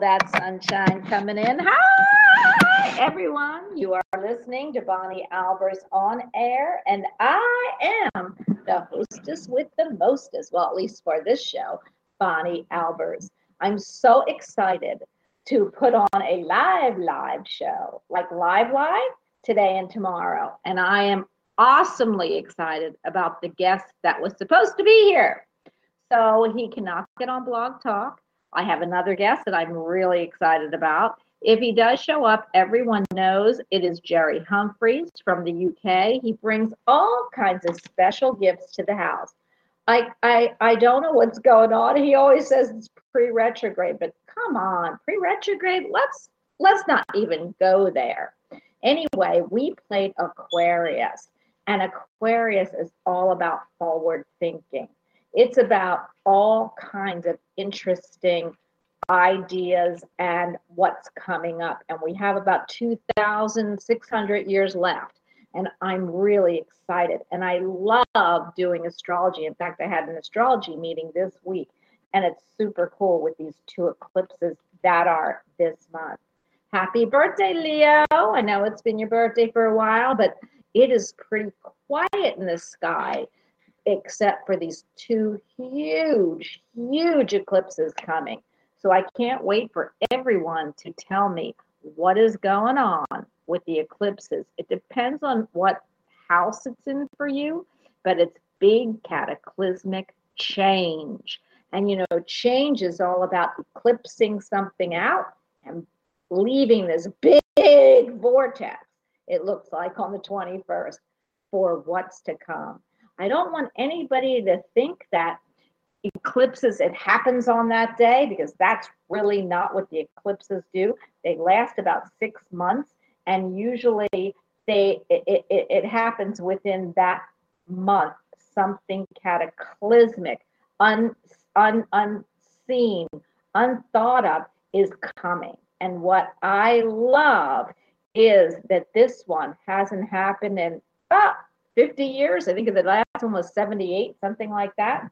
That sunshine coming in. Hi, everyone. You are listening to Bonnie Albers on air, and I am the hostess with the mostest, well, at least for this show, Bonnie Albers. I'm so excited to put on a live, live show, like live, live today and tomorrow. And I am awesomely excited about the guest that was supposed to be here. So he cannot get on Blog Talk. I have another guest that I'm really excited about. If he does show up, everyone knows it is Jerry Humphreys from the UK. He brings all kinds of special gifts to the house. I I I don't know what's going on. He always says it's pre-retrograde, but come on, pre-retrograde, let's let's not even go there. Anyway, we played Aquarius, and Aquarius is all about forward thinking. It's about all kinds of interesting ideas and what's coming up. And we have about 2,600 years left. And I'm really excited. And I love doing astrology. In fact, I had an astrology meeting this week, and it's super cool with these two eclipses that are this month. Happy birthday, Leo. I know it's been your birthday for a while, but it is pretty quiet in the sky, except for these two huge, huge eclipses coming. So I can't wait for everyone to tell me what is going on with the eclipses. It depends on what house it's in for you, but it's big cataclysmic change. And you know, change is all about eclipsing something out and leaving this big vortex, it looks like on the 21st, for what's to come. I don't want anybody to think that eclipses it happens on that day because that's really not what the eclipses do. They last about six months and usually they it, it, it happens within that month something cataclysmic un, un, unseen unthought of is coming. And what i love is that this one hasn't happened in about 50 years i think the last one was 78 something like that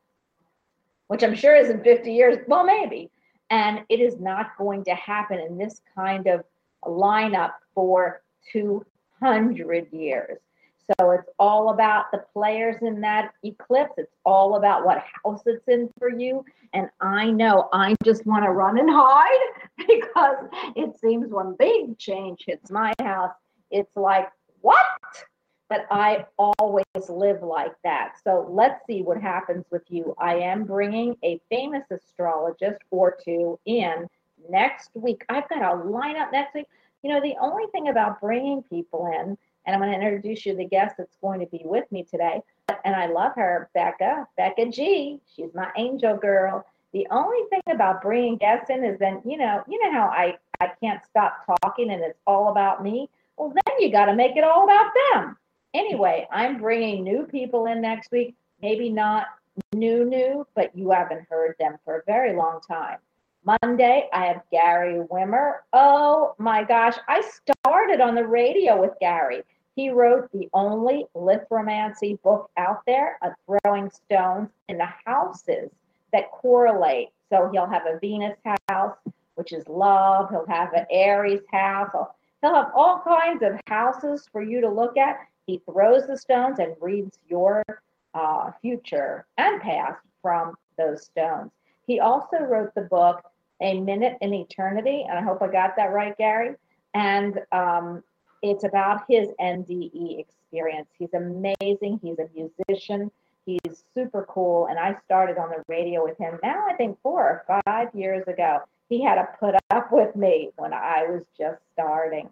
which I'm sure isn't 50 years. Well, maybe. And it is not going to happen in this kind of lineup for 200 years. So it's all about the players in that eclipse. It's all about what house it's in for you. And I know I just want to run and hide because it seems when big change hits my house, it's like, what? But I always live like that. So let's see what happens with you. I am bringing a famous astrologist or two in next week. I've got a lineup next week. You know, the only thing about bringing people in, and I'm going to introduce you to the guest that's going to be with me today, and I love her, Becca, Becca G. She's my angel girl. The only thing about bringing guests in is then, you know, you know how I I can't stop talking and it's all about me. Well, then you got to make it all about them. Anyway, I'm bringing new people in next week. Maybe not new, new, but you haven't heard them for a very long time. Monday, I have Gary Wimmer. Oh my gosh, I started on the radio with Gary. He wrote the only lithomancy book out there of throwing stones in the houses that correlate. So he'll have a Venus house, which is love. He'll have an Aries house. He'll have all kinds of houses for you to look at. He throws the stones and reads your uh, future and past from those stones. He also wrote the book A Minute in Eternity, and I hope I got that right, Gary. And um, it's about his NDE experience. He's amazing. He's a musician. He's super cool. And I started on the radio with him now, I think four or five years ago. He had to put up with me when I was just starting.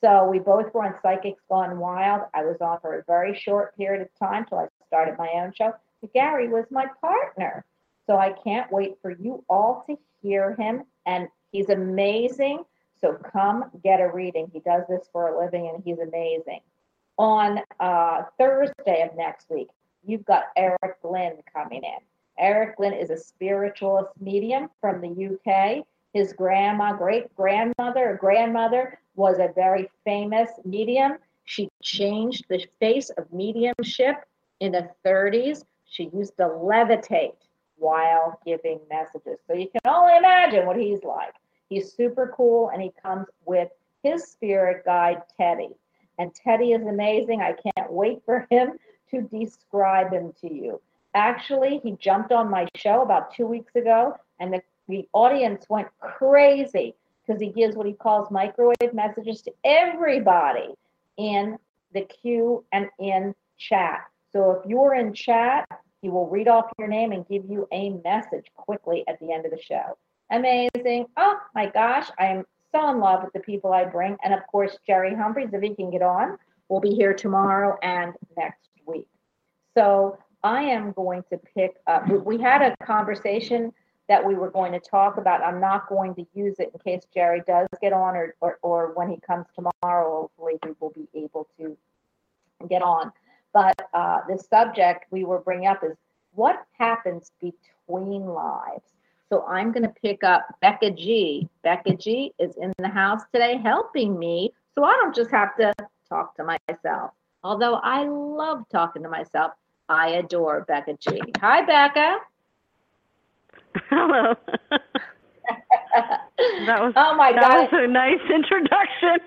So we both were on Psychics Gone Wild. I was on for a very short period of time till I started my own show. But Gary was my partner. So I can't wait for you all to hear him. And he's amazing. So come get a reading. He does this for a living and he's amazing. On uh, Thursday of next week, you've got Eric Glynn coming in. Eric Glynn is a spiritualist medium from the UK. His grandma, great grandmother, grandmother was a very famous medium. She changed the face of mediumship in the 30s. She used to levitate while giving messages. So you can only imagine what he's like. He's super cool and he comes with his spirit guide, Teddy. And Teddy is amazing. I can't wait for him to describe him to you. Actually, he jumped on my show about two weeks ago, and the, the audience went crazy because he gives what he calls microwave messages to everybody in the queue and in chat. So if you're in chat, he will read off your name and give you a message quickly at the end of the show. Amazing. Oh my gosh, I am so in love with the people I bring. And of course, Jerry Humphreys, if he can get on, will be here tomorrow and next week. So I am going to pick up. We had a conversation that we were going to talk about. I'm not going to use it in case Jerry does get on or, or, or when he comes tomorrow, hopefully he will be able to get on. But uh, the subject we were bringing up is what happens between lives. So I'm going to pick up Becca G. Becca G is in the house today helping me so I don't just have to talk to myself. Although I love talking to myself, I adore Becca G. Hi, Becca. Hello. that was oh my gosh. that god. was a nice introduction.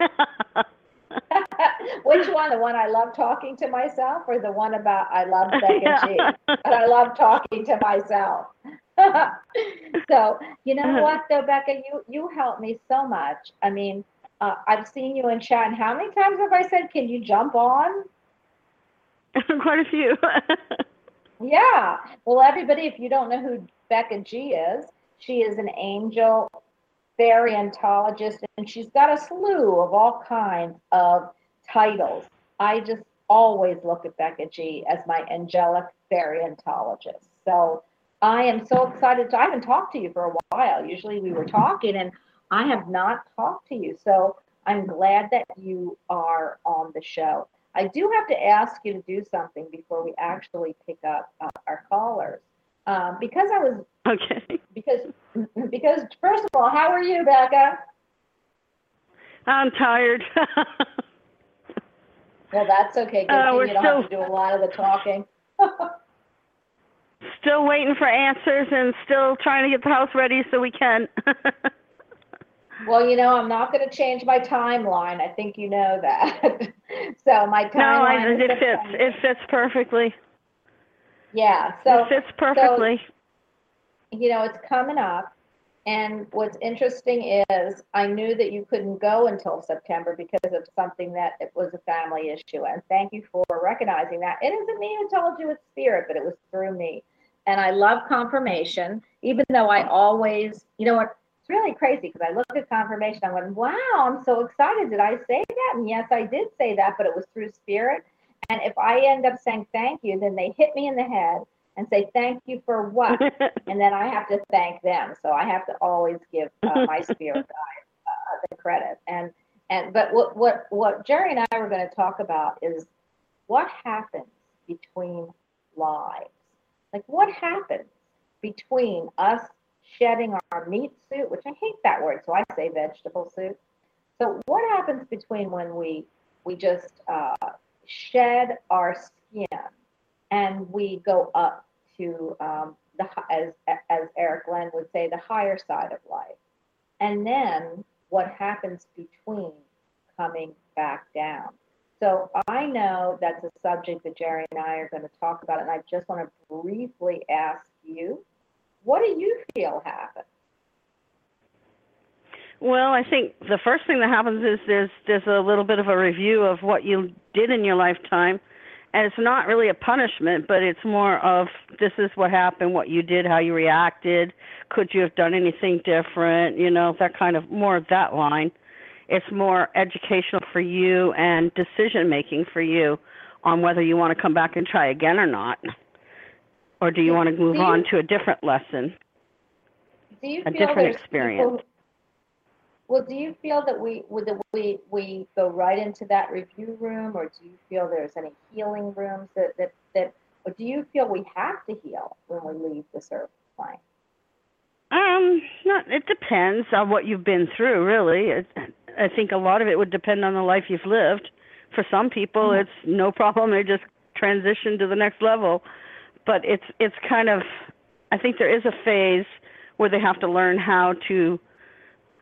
Which one? The one I love talking to myself, or the one about I love Becca Yeah. G? But I love talking to myself. so you know what, though, Becca, you you help me so much. I mean, uh, I've seen you in chat, and how many times have I said, "Can you jump on?" Quite a few. Yeah. Well, everybody, if you don't know who Becca G is, she is an angel variantologist, and she's got a slew of all kinds of titles. I just always look at Becca G as my angelic variantologist. So I am so excited. To, I haven't talked to you for a while. Usually we were talking, and I have not talked to you. So I'm glad that you are on the show. I do have to ask you to do something before we actually pick up uh, our callers. Um, because I was okay. because because first of all, how are you, Becca? I'm tired. Well, that's okay. Good Uh, we're you don't have to still- do a lot of the talking. still waiting for answers and still trying to get the house ready so we can. well, you know, I'm not going to change my timeline. I think you know that. so my no, I, timeline. it fits. It fits perfectly. Yeah. So it fits perfectly. you know, it's coming up. And what's interesting is I knew that you couldn't go until September because of something that it was a family issue. And thank you for recognizing that. It isn't me who told you it's spirit, but it was through me. And I love confirmation, even though I always, you know what, it's really crazy because I look at confirmation, I went, wow, I'm so excited. Did I say that? And yes, I did say that, but it was through spirit. And if I end up saying thank you, then they hit me in the head and say thank you for what? and then I have to thank them. So I have to always give uh, my spirit guide uh, the credit. And and but what what what Jerry and I were going to talk about is what happens between lives. Like what happens between us shedding our meat suit, which I hate that word, so I say vegetable suit. So what happens between when we we just uh, shed our skin and we go up to um, the as as Eric Glenn would say the higher side of life, and then what happens between coming back down. So I know that's a subject that Jerry and I are going to talk about, and I just want to briefly ask you, what do you feel happens? Well, I think the first thing that happens is there's there's a little bit of a review of what you did in your lifetime, and it's not really a punishment, but it's more of this is what happened, what you did, how you reacted, could you have done anything different, you know, that kind of more of that line. It's more educational for you and decision making for you on whether you want to come back and try again or not, or do you want to move you- on to a different lesson. Do you A different experience. people- well, do you feel that we would that we we go right into that review room, or do you feel there's any healing rooms that that that, or do you feel we have to heal when we leave this earth plane? Um, not. It depends on what you've been through, really. It, I think a lot of it would depend on the life you've lived. For some people, Mhm. it's no problem; they just transition to the next level. But it's it's kind of. I think there is a phase where they have to learn how to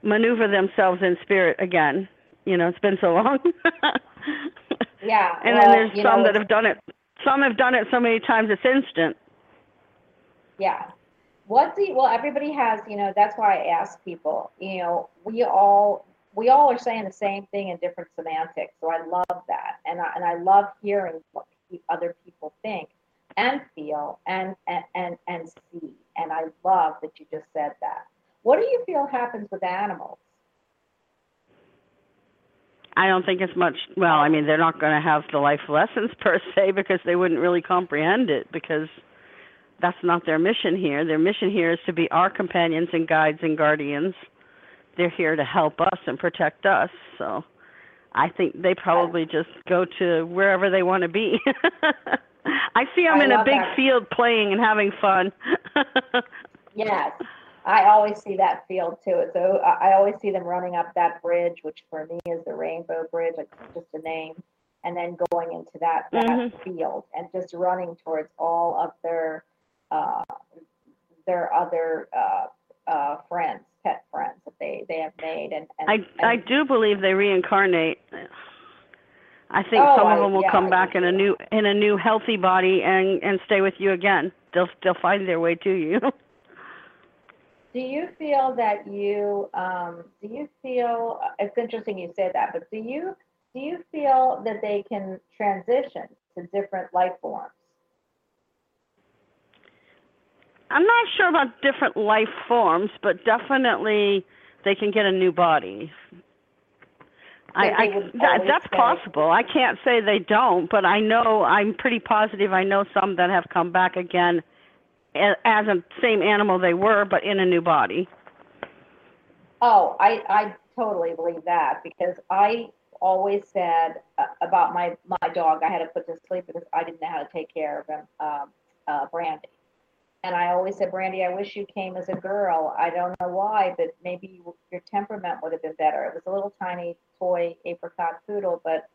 maneuver themselves in spirit again. You know, it's been so long. Yeah. and well, then there's some know, that have done it. Some have done it so many times it's instant. Yeah. What do you, well everybody has, you know, that's why I ask people, you know, we all we all are saying the same thing in different semantics. So I love that. And I and I love hearing what other people think and feel and and and, and see. And I love that you just said that. What do you feel happens with animals? I don't think it's much. Well, I mean, they're not going to have the life lessons per se because they wouldn't really comprehend it because that's not their mission here. Their mission here is to be our companions and guides and guardians. They're here to help us and protect us. So I think they probably just go to wherever they want to be. I see them I in a big that. field playing and having fun. Yes. I always see that field too. So I always see them running up that bridge, which for me is the Rainbow Bridge, like just a name, and then going into that that Mhm. field and just running towards all of their uh, their other uh, uh, friends, pet friends that they they have made, and, and I I do believe they reincarnate. I think Oh, some of them will yeah, come I back in a new in a new healthy body and and stay with you again. They'll they'll find their way to you. Do you feel that you, um, do you feel, it's interesting you say that, but do you, do you feel that they can transition to different life forms? I'm not sure about different life forms, but definitely they can get a new body. I, I that, that's possible. I can't say they don't, but I know I'm pretty positive. I know some that have come back again as a same animal they were, but in a new body. Oh, I, I totally believe that because I always said uh, about my, my dog, I had to put to sleep because I didn't know how to take care of him, um, uh, Brandy. And I always said, Brandy, I wish you came as a girl. I don't know why, but maybe your temperament would have been better. It was a little tiny toy apricot poodle, but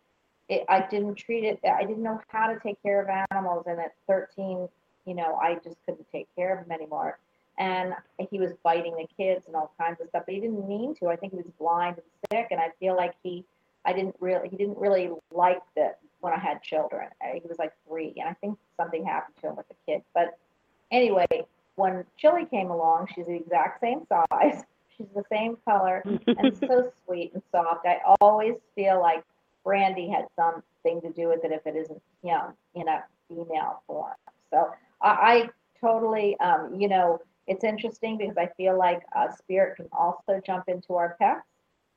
it, I didn't treat it, I didn't know how to take care of animals. And at 13, you know, I just couldn't take care of him anymore. And he was biting the kids and all kinds of stuff, but he didn't mean to. I think he was blind and sick. And I feel like he, I didn't really, he didn't really like that when I had children. Uh, He was like three. And I think something happened to him with the kid. But anyway, when Chili came along, she's the exact same size. She's the same color and so sweet and soft. I always feel like Brandy had something to do with it if it isn't young in a female form. So I, I totally, um, you know, it's interesting because I feel like uh, spirit can also jump into our pets.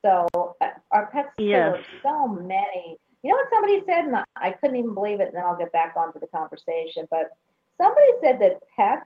So uh, our pets Yes. so many. You know what somebody said, and I, I couldn't even believe it. And then I'll get back onto the conversation. But somebody said that pets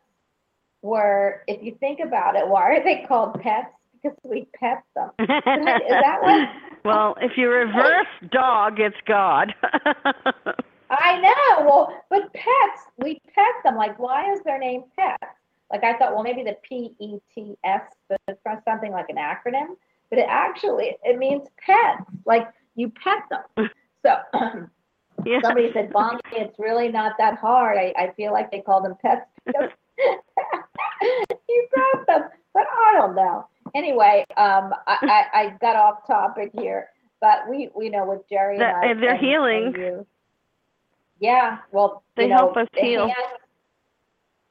were, if you think about it, why are they called pets? Because we pet them. Is that what? well, if you reverse dog, it's God. I know. Well, but pets, we pet them. Like, why is their name pets? Like, I thought, well, maybe the P E T S stood for something like an acronym, but it actually it means pets. Like you pet them. So yeah. somebody said, Bonnie, it's really not that hard. I, I feel like they call them pets you pet them, but I don't know. Anyway, um, I, I, I got off topic here, but we we know with Jerry and That- I, they're and- healing. and you- yeah, well, They know, help us the heal. hands-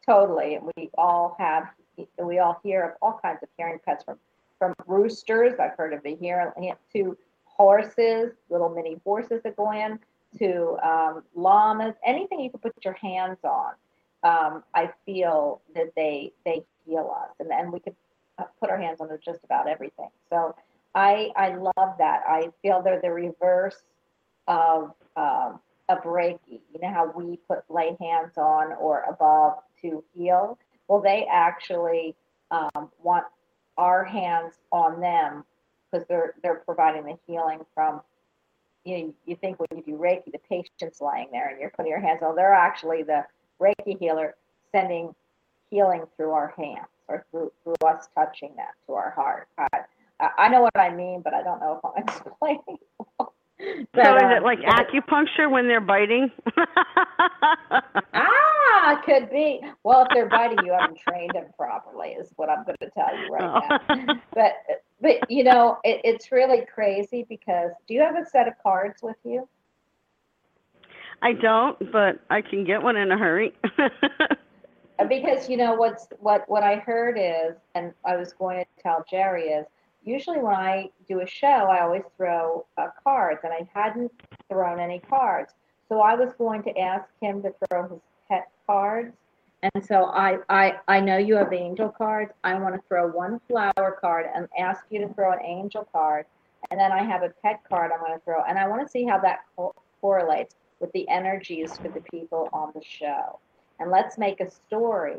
Totally, and we all have, we all hear of all kinds of hearing pets from from roosters. I've heard of the here to horses, little mini horses that go in, to um, llamas, anything you can put your hands on. Um, I feel that they they heal us, and and we could uh, put our hands on just about everything. So I I love that. I feel they're the reverse of um, of Reiki. You know how we put lay hands on or above to heal. Well, they actually um, want our hands on them because they're they're providing the healing from. You know, you think when you do Reiki, the patient's lying there and you're putting your hands on. They're actually the Reiki healer sending healing through our hands or through through us touching that to our heart. I I know what I mean, but I don't know if I'm explaining. But, so is um, it like but- acupuncture when they're biting? Ah, could be. Well, if they're biting you, haven't trained them properly, is what I'm going to tell you right now. But, but you know, it, it's really crazy because do you have a set of cards with you? I don't, but I can get one in a hurry. Uh, Because you know what's what what I heard is, and I was going to tell Jerry is, usually when I do a show, I always throw uh, cards, and I hadn't thrown any cards, so I was going to ask him to throw his pet cards, and so I I I know you have angel cards. I want to throw one flower card and ask you to throw an angel card, and then I have a pet card I'm going to throw, and I want to see how that co- correlates with the energies for the people on the show. And let's make a story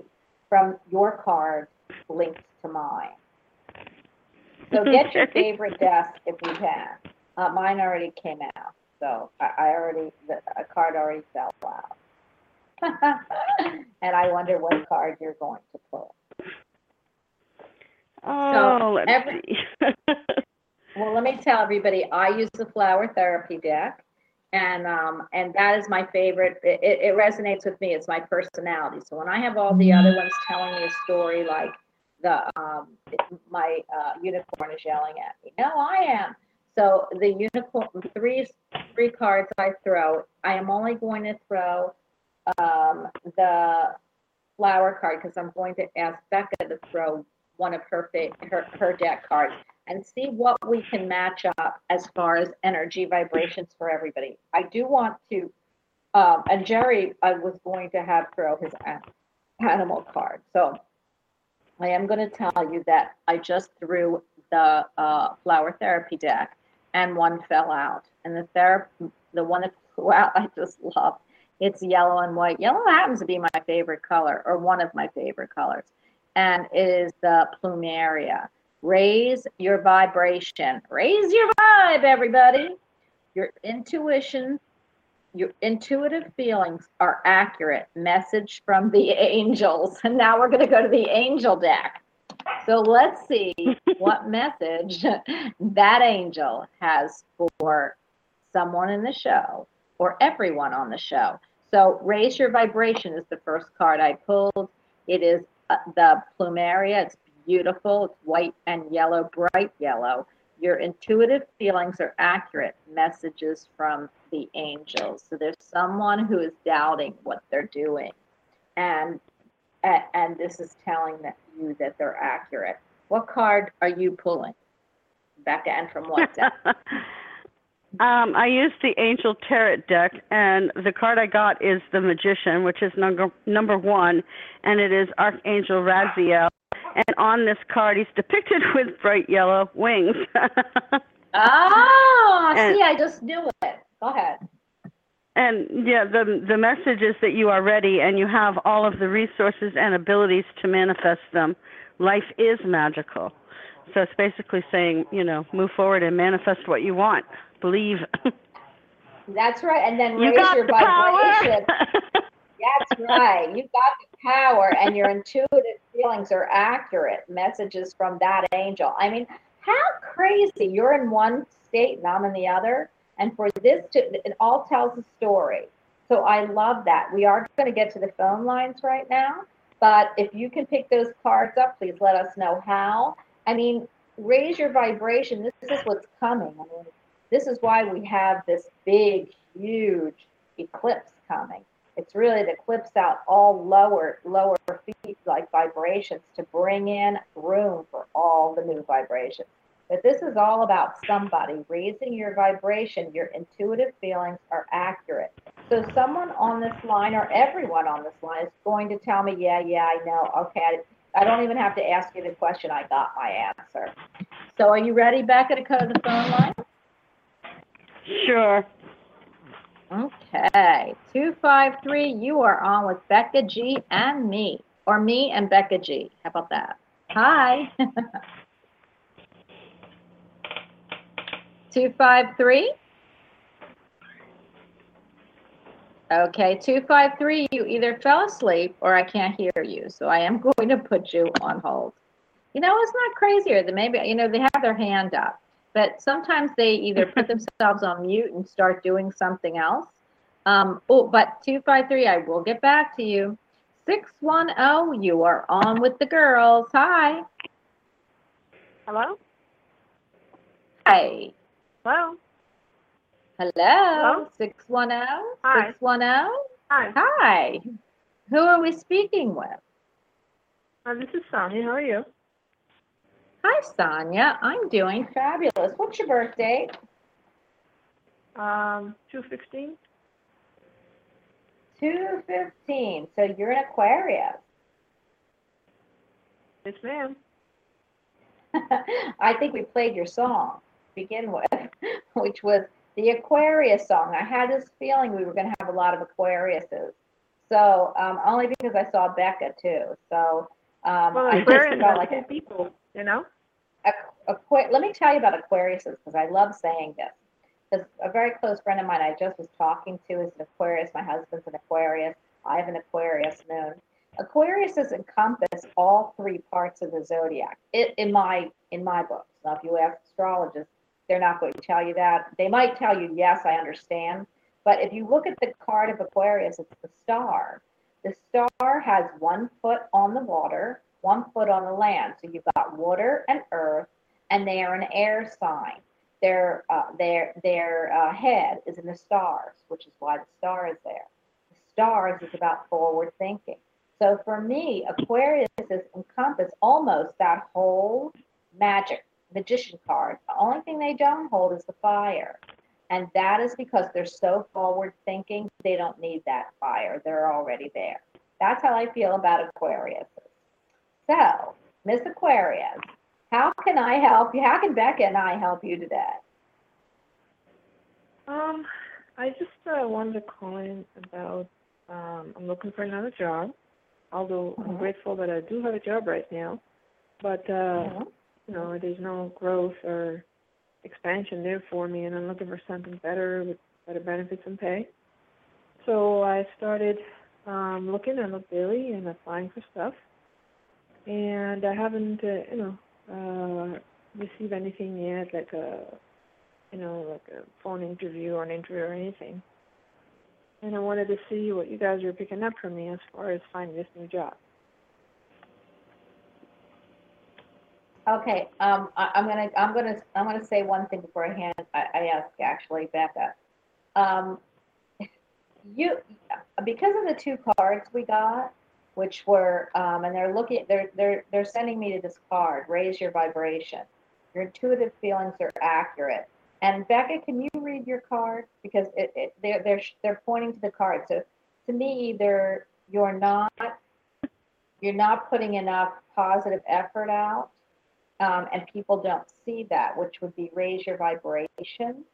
from your card linked to mine. So get your favorite desk if you can. Uh, mine already came out, so I, I already the a card already fell out, and I wonder what card you're going to pull. Oh, let's every- see. Well, let me tell everybody, I use the flower therapy deck. And um, and that is my favorite. It, it it resonates with me. It's my personality. So when I have all the other ones telling me a story, like the um, my uh, unicorn is yelling at me. No, I am. So the unicorn, three three cards I throw. I am only going to throw um, the flower card because I'm going to ask Becca to throw one of her her her deck cards and see what we can match up as far as energy vibrations for everybody. I do want to, um, and Jerry, I was going to have throw his animal card. So I am going to tell you that I just threw the uh, flower therapy deck, and one fell out. And the ther- the one that flew out, I just love. It's yellow and white. Yellow happens to be my favorite color, or one of my favorite colors, and it is the plumeria. Raise your vibration. Raise your vibe, everybody. Your intuition, your intuitive feelings are accurate. Message from the angels. And now we're going to go to the angel deck. So let's see what message that angel has for someone in the show or everyone on the show. So raise your vibration is the first card I pulled. It is uh, the plumeria. It's beautiful. It's white and yellow, bright yellow. Your intuitive feelings are accurate. Messages from the angels. So there's someone who is doubting what they're doing, and and, this is telling that you that they're accurate. What card are you pulling, Becca, and from what deck? um, I used the Angel Tarot deck, and the card I got is the Magician, which is number number one, and it is Archangel Raziel. And on this card, he's depicted with bright yellow wings. oh, And- see, I just knew it. Go ahead. and yeah, the the message is that you are ready and you have all of the resources and abilities to manifest them. Life is magical. So it's basically saying, you know, move forward and manifest what you want. Believe. That's right. And then you raise got your the power. vibration. That's right. You got the power, and your intuitive feelings are accurate. Messages from that angel. I mean, how crazy! You're in one state and I'm in the other, and for this to, it all tells a story. So I love that. We are going to get to the phone lines right now, but if you can pick those cards up, please let us know how. I mean, raise your vibration. This is what's coming. I mean, this is why we have this big, huge eclipse coming. It's really to clips out all lower, lower feet like vibrations to bring in room for all the new vibrations. But this is all about somebody raising your vibration. Your intuitive feelings are accurate. So someone on this line or everyone on this line is going to tell me, yeah, yeah, I know. Okay, I, don't even have to ask you the question. I got my answer. So are you ready, Becca, to go the phone line? Sure. Okay, 253, you are on with Becca G and me, or me and Becca G. How about that? Hi. 253. Okay, 253, you either fell asleep or I can't hear you, so I am going to put you on hold. You know, it's not crazier than maybe, you know, they have their hand up, but sometimes they either put themselves on mute and start doing something else. Um, oh, but 253, I will get back to you. 610, you are on with the girls. Hi. Hello? Hi. Hello? Hello. Hello? 610. Hi. 610. Hi. Hi. Who are we speaking with? Uh, this is Sonia. How are you? Hi, Sonia. I'm doing fabulous. What's your birthday? Um, 216? 215. So you're an Aquarius. Yes, ma'am. I think we played your song to begin with, which was the Aquarius song. I had this feeling we were going to have a lot of Aquariuses. So um, only because I saw Becca too. So um, Well, I just Aquarius felt like people, you know? Aqu- let me tell you about Aquariuses because I love saying this. Because a very close friend of mine I just was talking to is an Aquarius. My husband's an Aquarius. I have an Aquarius moon. Aquariuses encompass all three parts of the zodiac. It, in my in my books. Now, if you ask astrologists, they're not going to tell you that. They might tell you, yes, I understand. But if you look at the card of Aquarius, it's the star. The star has one foot on the water, one foot on the land. So you've got water and earth, and they are an air sign. Their uh, their their uh, head is in the stars, which is why the star is there. The stars is about forward thinking. So for me, Aquarius is encompass almost that whole magic magician card. The only thing they don't hold is the fire. And that is because they're so forward thinking, they don't need that fire. They're already there. That's how I feel about Aquarius. So, Miss Aquarius, how can I help you? How can Becca and I help you today? Um, I just uh, wanted to call in about um, I'm looking for another job. Although I'm Mhm. grateful that I do have a job right now, but uh, Mhm. you know there's no growth or expansion there for me, and I'm looking for something better with better benefits and pay. So I started um, looking. I look daily and applying for stuff, and I haven't uh, you know uh, received anything yet, like a you know like a phone interview or an interview or anything. And I wanted to see what you guys are picking up from me as far as finding this new job. Okay, um, I, I'm gonna, I'm gonna, I'm gonna say one thing before I hand, I, I ask actually Becca. Um, you, because of the two cards we got, which were, um, and they're looking, they're, they're, they're sending me to this card, raise your vibration. Your intuitive feelings are accurate. And Becca, can you read your card? Because it, it, they're, they're, they're pointing to the card. So to me, either you're not, you're not putting enough positive effort out um, and people don't see that, which would be raise your vibration,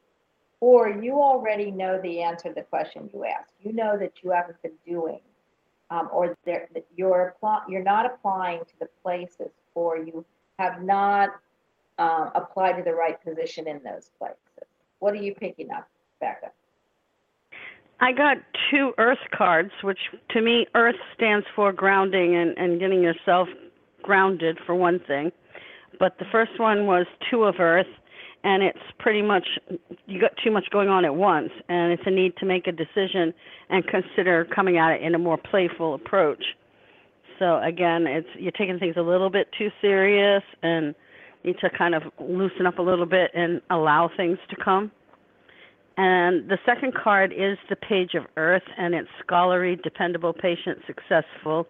or you already know the answer to the question you asked. You know that you haven't been doing, um, or that you're you're not applying to the places, or you have not um, applied to the right position in those places. What are you picking up, Becca? I got two Earth cards, which to me, Earth stands for grounding and, and getting yourself grounded, for one thing. But the first one was Two of Earth, and it's pretty much you got too much going on at once, and it's a need to make a decision and consider coming at it in a more playful approach. So again, it's you're taking things a little bit too serious and need to kind of loosen up a little bit and allow things to come. And the second card is the Page of Earth, and it's scholarly, dependable, patient, successful,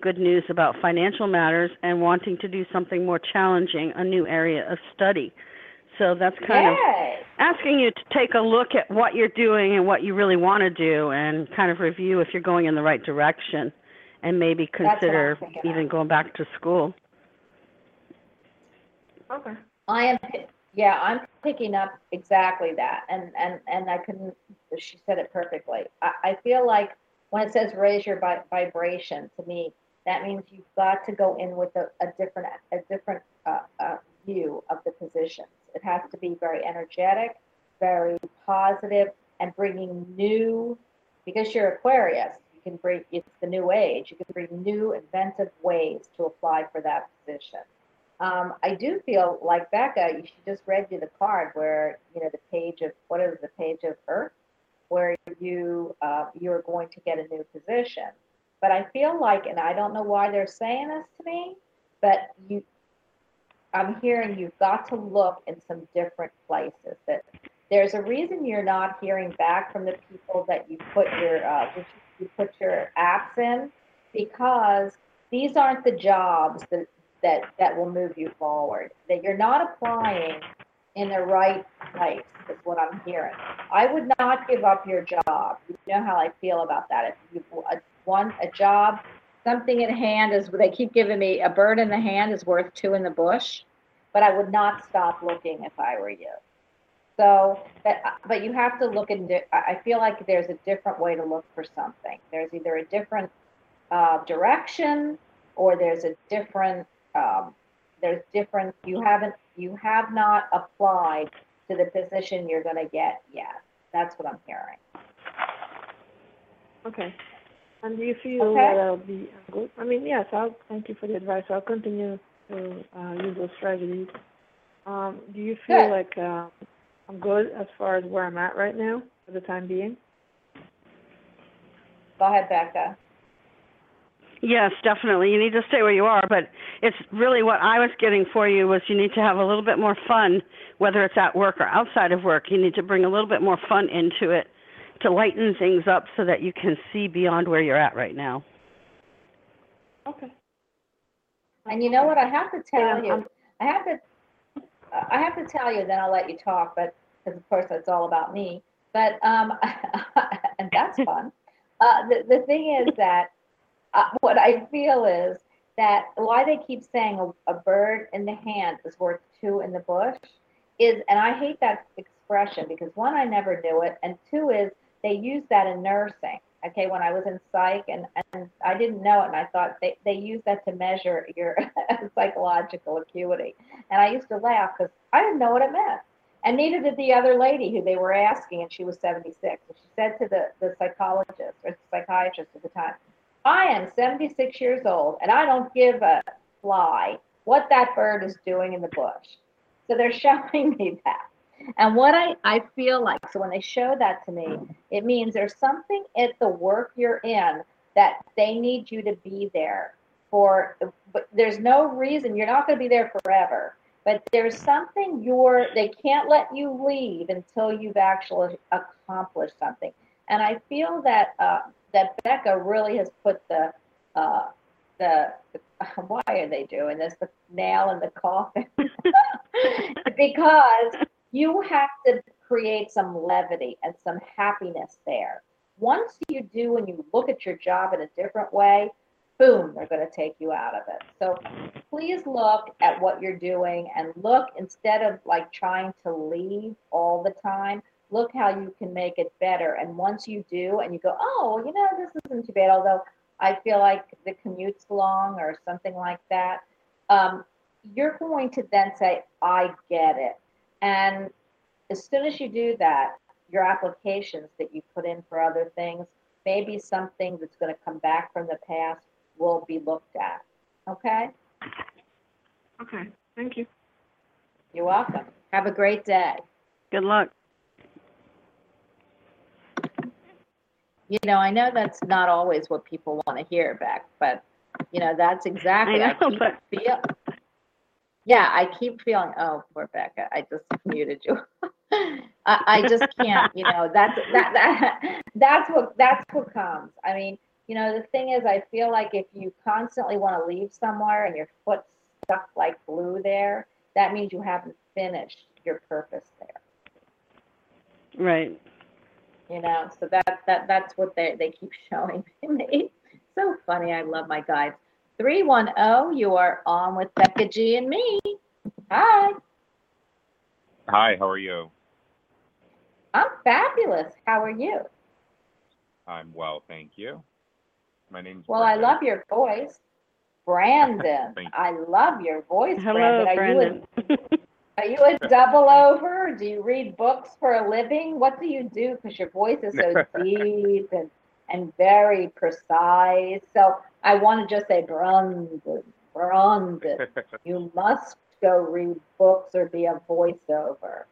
good news about financial matters, and wanting to do something more challenging, a new area of study. So that's kind of asking you to take a look at what you're doing and what you really want to do, and kind of review if you're going in the right direction, and maybe consider even of. going back to school. Okay. I am, yeah, I'm picking up exactly that, and and and I couldn't. She said it perfectly. I, I feel like when it says raise your vibration, to me, that means you've got to go in with a, a different a different uh, uh, view of the positions. It has to be very energetic, very positive, and bringing new. Because you're Aquarius, you can bring. It's the new age. You can bring new, inventive ways to apply for that position. Um, I do feel like Becca, you should just read you the card where you know the page of what is the page of Earth, where you uh, you're going to get a new position. But I feel like, and I don't know why they're saying this to me, but you, I'm hearing you've got to look in some different places. That there's a reason you're not hearing back from the people that you put your uh, you put your apps in, because these aren't the jobs that that that will move you forward. That you're not applying in the right place is what I'm hearing. I would not give up your job. You know how I feel about that. If you want a job, something in hand is they keep giving me a bird in the hand is worth two in the bush, but I would not stop looking if I were you. So, but but you have to look I I feel like there's a different way to look for something. There's either a different uh, direction or there's a different um, there's different you haven't you have not applied to the position you're going to get yet that's what i'm hearing Okay. And do you feel Okay. that I'll be good? I mean, yes, I'll thank you for the advice. I'll continue to uh, use those strategies. Um, do you feel Good. like uh, I'm good as far as where I'm at right now for the time being? Go ahead, Becca. Yes, definitely. You need to stay where you are, but it's really what I was getting for you was you need to have a little bit more fun, whether it's at work or outside of work. You need to bring a little bit more fun into it to lighten things up so that you can see beyond where you're at right now. Okay. And you know what? I have to tell Yeah, you, I'm- I have to, I have to tell you, then I'll let you talk, but, because of course that's all about me. But, um, and that's fun. Uh, the, the thing is that, uh, what I feel is that why they keep saying a, a bird in the hand is worth two in the bush is, and I hate that expression because one, I never knew it, and two is they use that in nursing. Okay, when I was in psych and, and I didn't know it, and I thought they, they use that to measure your psychological acuity. And I used to laugh because I didn't know what it meant. And neither did the other lady who they were asking, and she was 76. And she said to the, the psychologist or psychiatrist at the time, I am 76 years old and I don't give a fly what that bird is doing in the bush. So they're showing me that. And what I, I feel like, so when they show that to me, it means there's something at the work you're in that they need you to be there for, but there's no reason, you're not going to be there forever. But there's something you're, they can't let you leave until you've actually accomplished something. And I feel that, uh, that Becca really has put the, uh, the, why are they doing this? The nail in the coffin. because you have to create some levity and some happiness there. Once you do and you look at your job in a different way, boom, they're going to take you out of it. So please look at what you're doing and look instead of like trying to leave all the time, look how you can make it better. And once you do and you go, oh, you know, this isn't too bad, although I feel like the commute's long or something like that, um, you're going to then say, I get it. And as soon as you do that, your applications that you put in for other things, maybe something that's going to come back from the past will be looked at. Okay? Okay. Thank you. You're welcome. Have a great day. Good luck. You know, I know that's not always what people want to hear back, but you know, that's exactly I know, keep but- feel Yeah, I keep feeling oh poor Becca, I just muted you. I, I just can't, you know, that's that that that's what that's what comes. I mean, you know, the thing is I feel like if you constantly want to leave somewhere and your foot's stuck like glue there, that means you haven't finished your purpose there. Right. you know so that that that's what they they keep showing me so funny i love my guides 310 you are on with becca g and me. Hi. Hi, how are you? i'm fabulous. How are you? I'm well, thank you. My name's well i love your voice. Brandon i love your voice Hello, brandon. Are Brandon. you a, are you a double over? Do you read books for a living? What do you do? Because your voice is so deep and and very precise so i want to just say brandon brandon you must go read books or be a voiceover.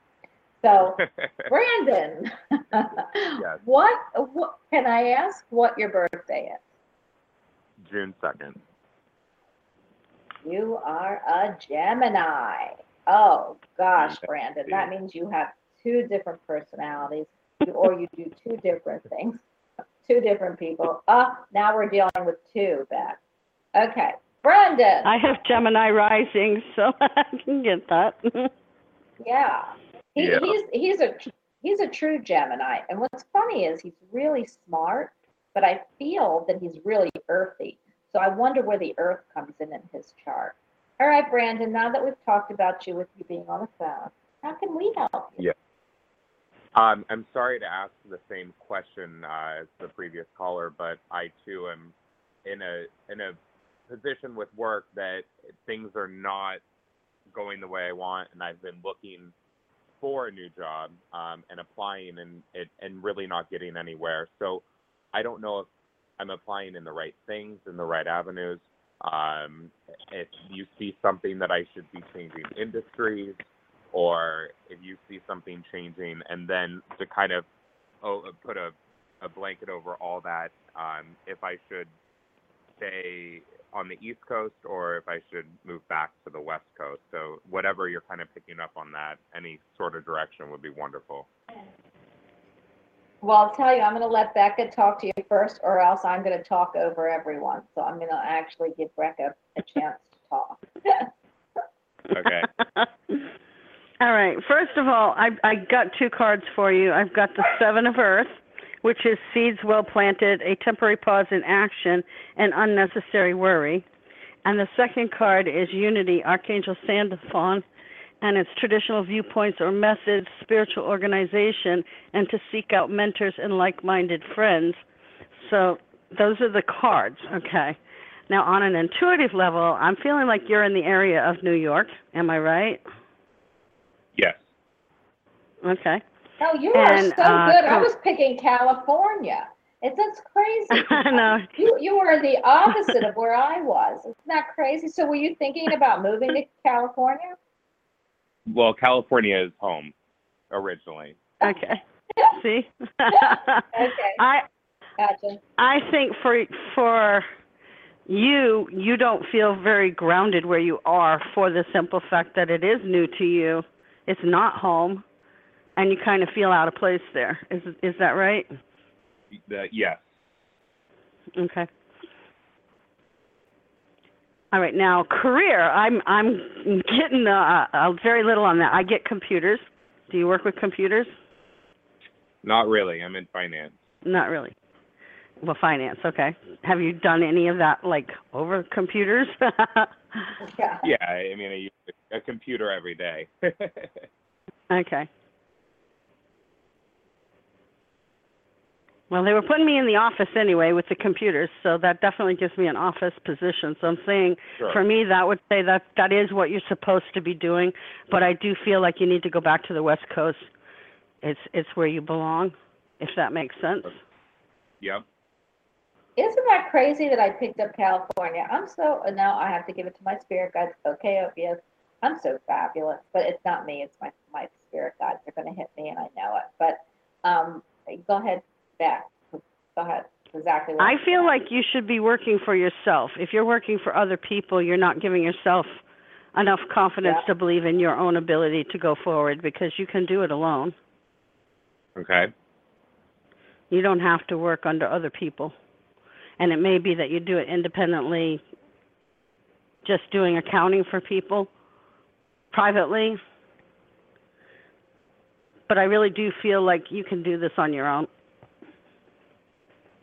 So, Brandon, what, what can I ask what your birthday is? June 2nd. You are a Gemini. Oh gosh, Brandon, that means you have two different personalities, or you do two different things, two different people. Ah, now we're dealing with two, Beth. Okay, Brandon. I have Gemini rising, so I can get that. Yeah. He, Yeah. He's he's a he's a true Gemini, and what's funny is he's really smart, but I feel that he's really earthy. So I wonder where the earth comes in in his chart. All right, Brandon. Now that we've talked about you with you being on the phone, how can we help you? Um, I'm sorry to ask the same question uh, as the previous caller, but I too am in a in a position with work that things are not going the way I want, and I've been looking for a new job um, and applying and and really not getting anywhere. So I don't know if I'm applying in the right things in the right avenues. Um, if you see something that I should be changing industries, or if you see something changing, and then to kind of oh, put a, a blanket over all that, um, if I should stay on the East Coast or if I should move back to the West Coast. So whatever you're kind of picking up on that, any sort of direction would be wonderful. Well, I'll tell you, I'm going to let Becca talk to you first, or else I'm going to talk over everyone. So I'm going to actually give Becca a chance to talk. Okay. all right. First of all, I I got two cards for you. I've got the Seven of Earth, which is seeds well planted, a temporary pause in action, and unnecessary worry. And the second card is Unity, Archangel Sandalphon, and its traditional viewpoints or methods, spiritual organization, and to seek out mentors and like minded friends. So those are the cards, okay? Now, on an intuitive level, I'm feeling like you're in the area of New York. Am I right? Yes. Okay. Oh, you are And, so uh, good. I was picking California. It's that's crazy. I know. You you were the opposite of where I was. Isn't that crazy? So were you thinking about moving to California? Well, California is home originally. Okay. See? Okay. I Gotcha. I think for for you, you don't feel very grounded where you are for the simple fact that it is new to you. It's not home, and you kind of feel out of place there. Is is that right? The, yes. Okay. All right. Now, career. I'm I'm getting uh, uh, very little on that. I get computers. Do you work with computers? Not really. I'm in finance. Not really. Well, finance. Okay. Have you done any of that, like over computers? Yeah. Yeah, I mean, I use a computer every day. okay. Well, they were putting me in the office anyway with the computers, so that definitely gives me an office position. So I'm saying, Sure. for me, that would say that that is what you're supposed to be doing. But I do feel like you need to go back to the West Coast. It's it's where you belong, if that makes sense. yep. Isn't that crazy that I picked up California? I'm so uh, now I have to give it to my spirit guides. Okay, Ophias. I'm so fabulous, but it's not me. It's my my spirit guides. They're going to hit me, and I know it. But um, go ahead, back. Go ahead. Exactly. What I feel like you should be working for yourself. If you're working for other people, you're not giving yourself enough confidence Yeah. to believe in your own ability to go forward because you can do it alone. Okay. You don't have to work under other people. And it may be that you do it independently, just doing accounting for people privately. But I really do feel like you can do this on your own.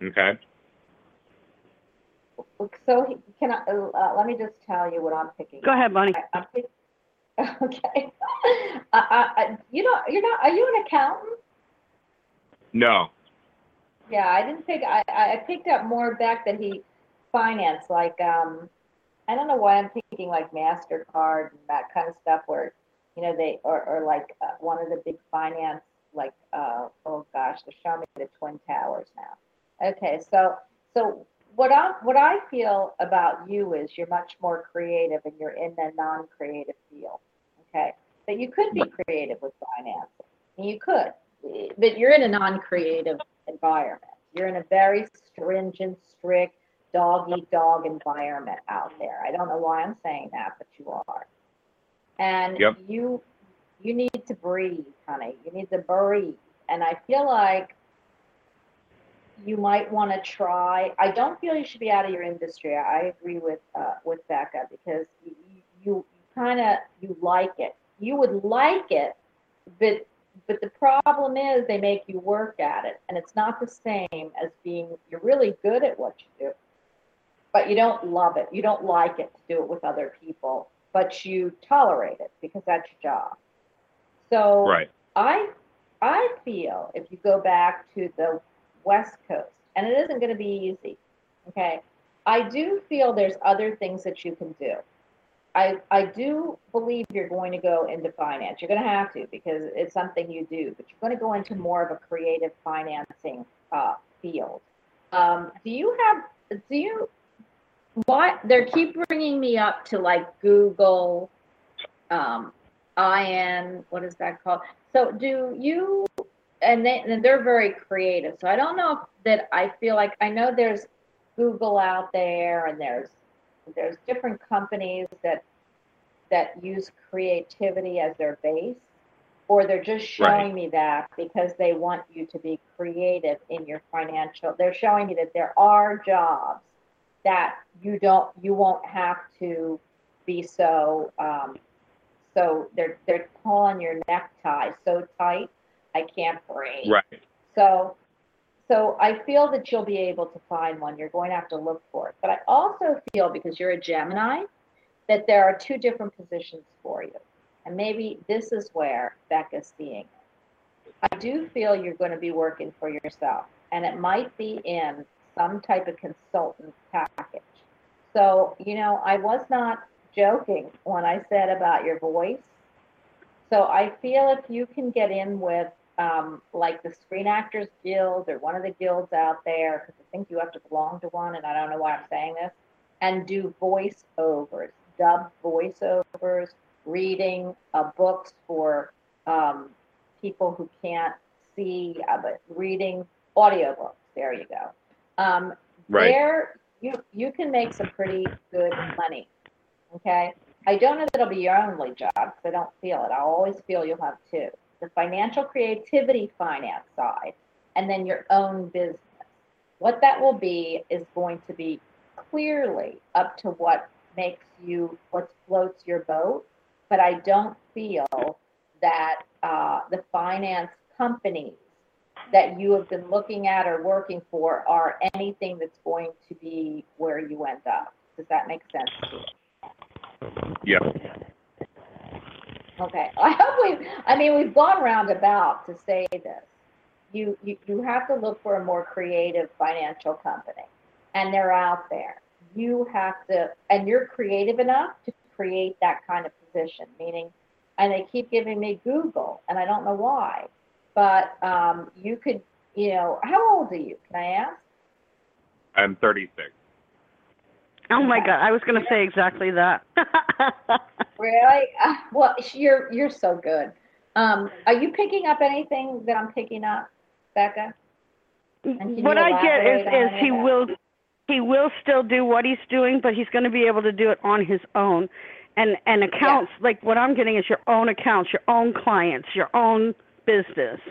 Okay. So can I? Uh, let me just tell you what I'm picking. Go ahead, Bonnie. I, I'm pick, okay. I, I, I, you know, you're not. Are you an accountant? No. Yeah, I didn't pick. I, I picked up more back that he financed. Like, um, I don't know why I'm thinking like Mastercard and that kind of stuff. Where, you know, they or or like uh, one of the big finance, like, uh, oh gosh, they're showing me the Twin Towers now. Okay, so so what I what I feel about you is you're much more creative and you're in the non-creative field. Okay, but you could be creative with finance. You could, but you're in a non-creative environment. You're in a very stringent, strict, dog eat dog environment out there. I don't know why I'm saying that, but you are. And Yep. you you need to breathe, honey. You need to breathe. And I feel like you might want to try. I don't feel you should be out of your industry. I agree with uh, with Becca because you you kind of you like it. You would like it, but but the problem is they make you work at it, and it's not the same as being you're really good at what you do, but you don't love it. You don't like it to do it with other people, but you tolerate it because that's your job. So Right. I I feel if you go back to the West Coast, and it isn't going to be easy, okay. I do feel there's other things that you can do. I I do believe you're going to go into finance. You're going to have to because it's something you do, but you're going to go into more of a creative financing uh, field. Um, do you have, do you, what, they keep bringing me up to like Google, um, IN, what is that called? So do you, and they, and they're very creative. So I don't know that I feel like, I know there's Google out there and there's, there's different companies that, that use creativity as their base. Or they're just showing me that because they want you to be creative in your financial, they're showing me that there are jobs that you don't, you won't have to be so, um, so they're, they're pulling your necktie so tight, I can't breathe. Right. So, so I feel that you'll be able to find one. You're going to have to look for it. But I also feel because you're a Gemini, that there are two different positions for you. And maybe this is where Becca's seeing it. I do feel you're going to be working for yourself, and it might be in some type of consultant package. So, you know, I was not joking when I said about your voice. So I feel if you can get in with um, like the Screen Actors Guild or one of the guilds out there, because I think you have to belong to one, and I don't know why I'm saying this, and do voiceovers, dub voiceovers, reading uh, books for um, people who can't see, uh, but reading audiobooks. There you go. Um, Right. There, you you can make some pretty good money. Okay. I don't know that it'll be your only job because I don't feel it. I always feel you'll have two: the financial creativity finance side, and then your own business. What that will be is going to be clearly up to what makes you what floats your boat. But I don't feel that uh, the finance companies that you have been looking at or working for are anything that's going to be where you end up. Does that make sense? Yeah. Okay, I hope we, I mean, we've gone roundabout to say this. You, you, you have to look for a more creative financial company, and they're out there. You have to, and you're creative enough to create that kind of position, meaning, and they keep giving me Google, and I don't know why, but um, you could, you know, how old are you? Can I ask? I'm 36. Oh my God, I was going to say exactly that. Really? Uh, well, you're you're so good. Um, are you picking up anything that I'm picking up, Becca? can what I get is, is he that? will, he will still do what he's doing, but he's going to be able to do it on his own. And and accounts like what I'm getting is your own accounts, your own clients, your own business.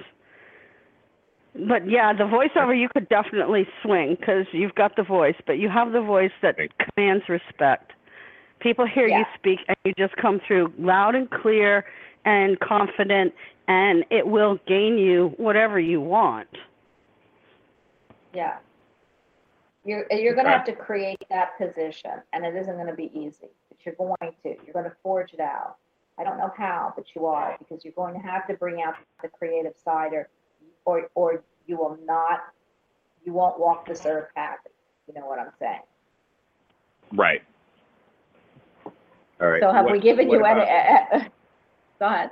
But yeah, the voiceover you could definitely swing because you've got the voice, but you have the voice that commands respect. People hear you speak and you just come through loud and clear and confident, and it will gain you whatever you want. Yeah. You're you're going to have to create that position, and it isn't going to be easy, but you're going to. You're going to forge it out. I don't know how, but you are because you're going to have to bring out the creative side, or or or you will not. You won't walk this earth happy. You know what I'm saying? Right. All right. So have What- we given you any? about- go ahead.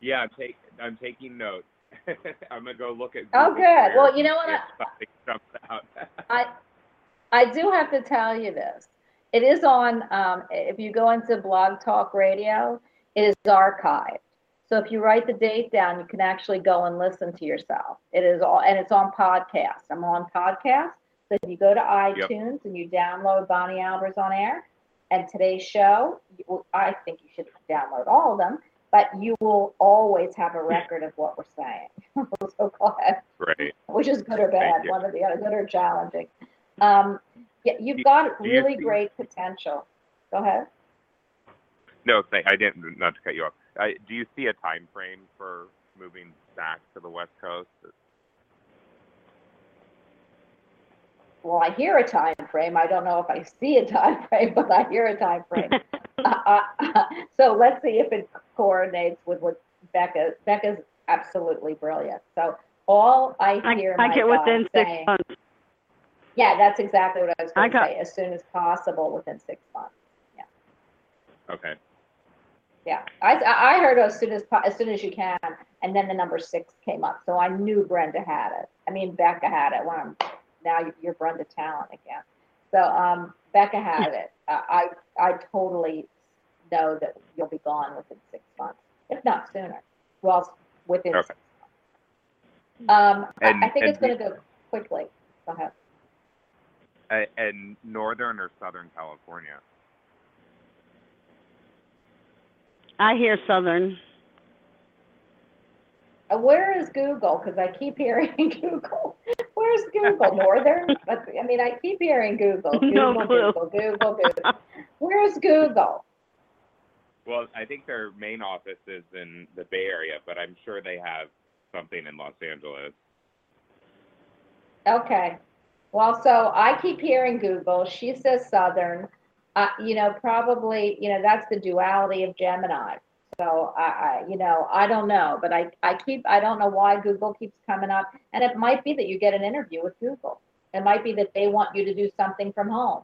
Yeah, I'm, take, I'm taking notes. I'm gonna go look at. Oh, good. Well, you know what I- out. I, I do have to tell you this. It is on, um, if you go into Blog Talk Radio, it is archived. So if you write the date down, you can actually go and listen to yourself. It is all, and it's on podcast. I'm on podcast. So if you go to iTunes and you download Bonnie Albers on air and today's show, I think you should download all of them, but you will always have a record of what we're saying. so go ahead right. which is good or bad, one or the other, good or challenging. Um, yeah, you've Do- got do you really see- great potential. Go ahead. No, I didn't. Not to cut you off. Uh, do you see a time frame for moving back to the West Coast? Well, I hear a time frame. I don't know if I see a time frame, but I hear a time frame. uh, uh, so let's see if it coordinates with what Becca. Becca's absolutely brilliant. So all I I, hear I my get God within six months. yeah, that's exactly what I was I going to say. As soon as possible, within six months. Yeah. Okay. Yeah, I, I I heard as soon as as soon as you can, and then the number six came up, so I knew Brenda had it. I mean Becca had it when I'm now you- you're Brenda Talent again. So um, Becca had it. I I I totally know that you'll be gone within six months, if not sooner. Well, within. Okay. Six months. Um, I- And- I think it's going to go quickly. Go ahead. Uh, and northern or southern California? I hear Southern. Uh, where is Google? Because I keep hearing Google. Where's Google? Northern? But I mean, I keep hearing Google. Google, No clue. Google, Google, Google. Where's Google? Well, I think their main office is in the Bay Area, but I'm sure they have something in Los Angeles. Okay. Well, so I keep hearing Google. She says Southern. Uh, you know, probably, you know, that's the duality of Gemini. So I, I, you know, I don't know, but I, I keep, I don't know why Google keeps coming up. And it might be that you get an interview with Google. It might be that they want you to do something from home.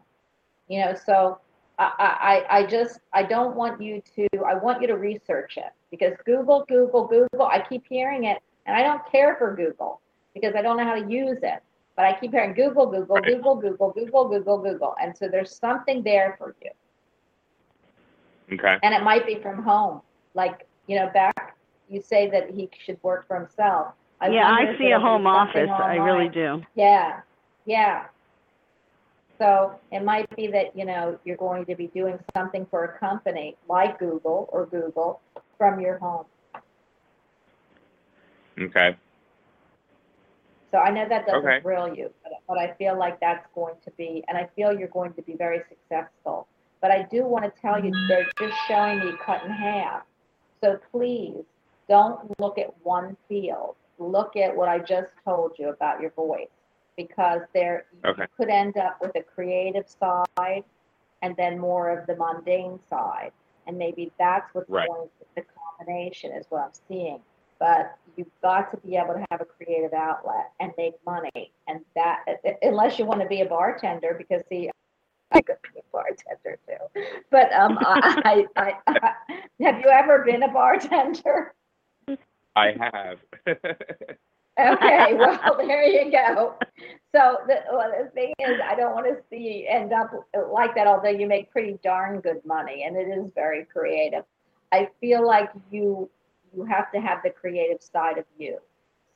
You know, so I, I, I just, I don't want you to, I want you to research it because Google, Google, Google, I keep hearing it and I don't care for Google because I don't know how to use it. But I keep hearing Google, Google, Right. Google, Google, Google, Google, Google. And so there's something there for you. Okay. And it might be from home. Like, you know, back, you say that he should work for himself. yeah, I see a home something office. I really do. Yeah, yeah. So it might be that, you know, you're going to be doing something for a company like Google or Google from your home. Okay. So I know that doesn't Okay. thrill you, but, but I feel like that's going to be, and I feel you're going to be very successful. But I do want to tell you, they're just showing me cut in half. So please don't look at one field. Look at what I just told you about your voice, because there Okay. you could end up with a creative side, and then more of the mundane side, and maybe that's what's Right. going. The combination is what I'm seeing but you've got to be able to have a creative outlet and make money. And that, unless you want to be a bartender, because see, I could be a bartender too. But um, I, I, I, have you ever been a bartender? I have. Okay, well, there you go. So the, well, the thing is, I don't want to see you end up like that, although you make pretty darn good money and it is very creative. I feel like you you have to have the creative side of you.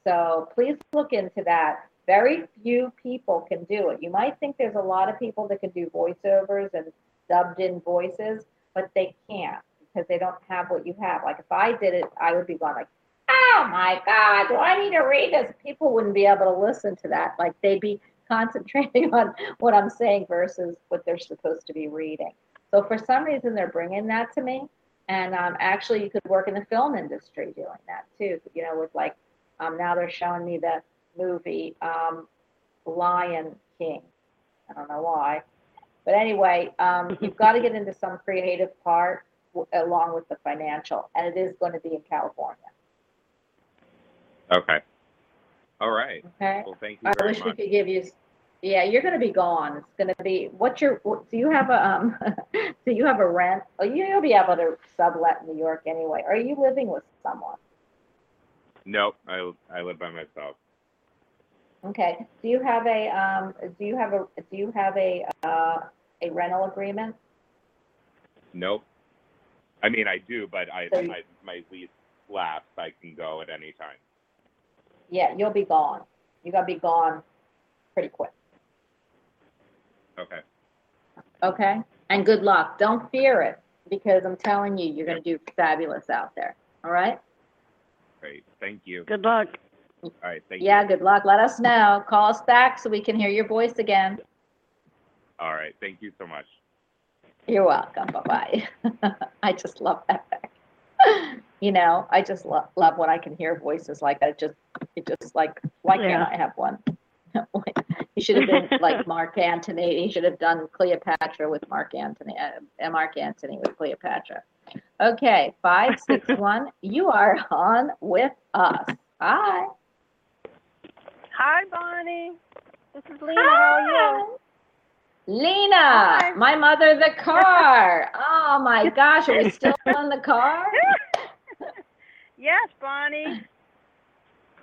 So please look into that. Very few people can do it. You might think there's a lot of people that can do voiceovers and dubbed in voices, but they can't because they don't have what you have. Like if I did it, I would be going like, oh my God, do I need to read this? People wouldn't be able to listen to that. Like they'd be concentrating on what I'm saying versus what they're supposed to be reading. So for some reason, they're bringing that to me. And um, actually, you could work in the film industry doing that too. You know, with like um, now they're showing me the movie um, Lion King. I don't know why, but anyway, um, you've got to get into some creative part w- along with the financial, and it is going to be in California. okay. All right. Okay. Well, thank you I wish we could give you. Yeah, you're going to be gone. It's going to be. What's your? Do you have a um? do you have a rent? Oh, you- you'll be able to sublet in New York anyway. Are you living with someone? Nope. I I live by myself. Okay. Do you have a um? Do you have a? Do you have a uh a rental agreement? Nope. I mean, I do, but I So you- my my lease lapsed. I can go at any time. Yeah, you'll be gone. You're gonna be gone pretty quick. Okay. Okay. And good luck. Don't fear it because I'm telling you, you're gonna do fabulous out there. All right. Great. Thank you. Good luck. All right. Thank Yeah. you. Good luck. Let us know. Call us back so we can hear your voice again. All right. Thank you so much. You're welcome. Bye bye. I just love that fact. You know, I just love love when I can hear voices like that. It just, it just like, why can't I have one? he should have been like Mark Antony. He should have done Cleopatra with Mark Antony. Uh, Mark Antony with Cleopatra. Okay, five six one. You are on with us. Hi. Hi, Bonnie. This is Lena. How are you? Lena, Hi. my mother, the car. Oh my gosh, are we still in the car? Yes, Bonnie.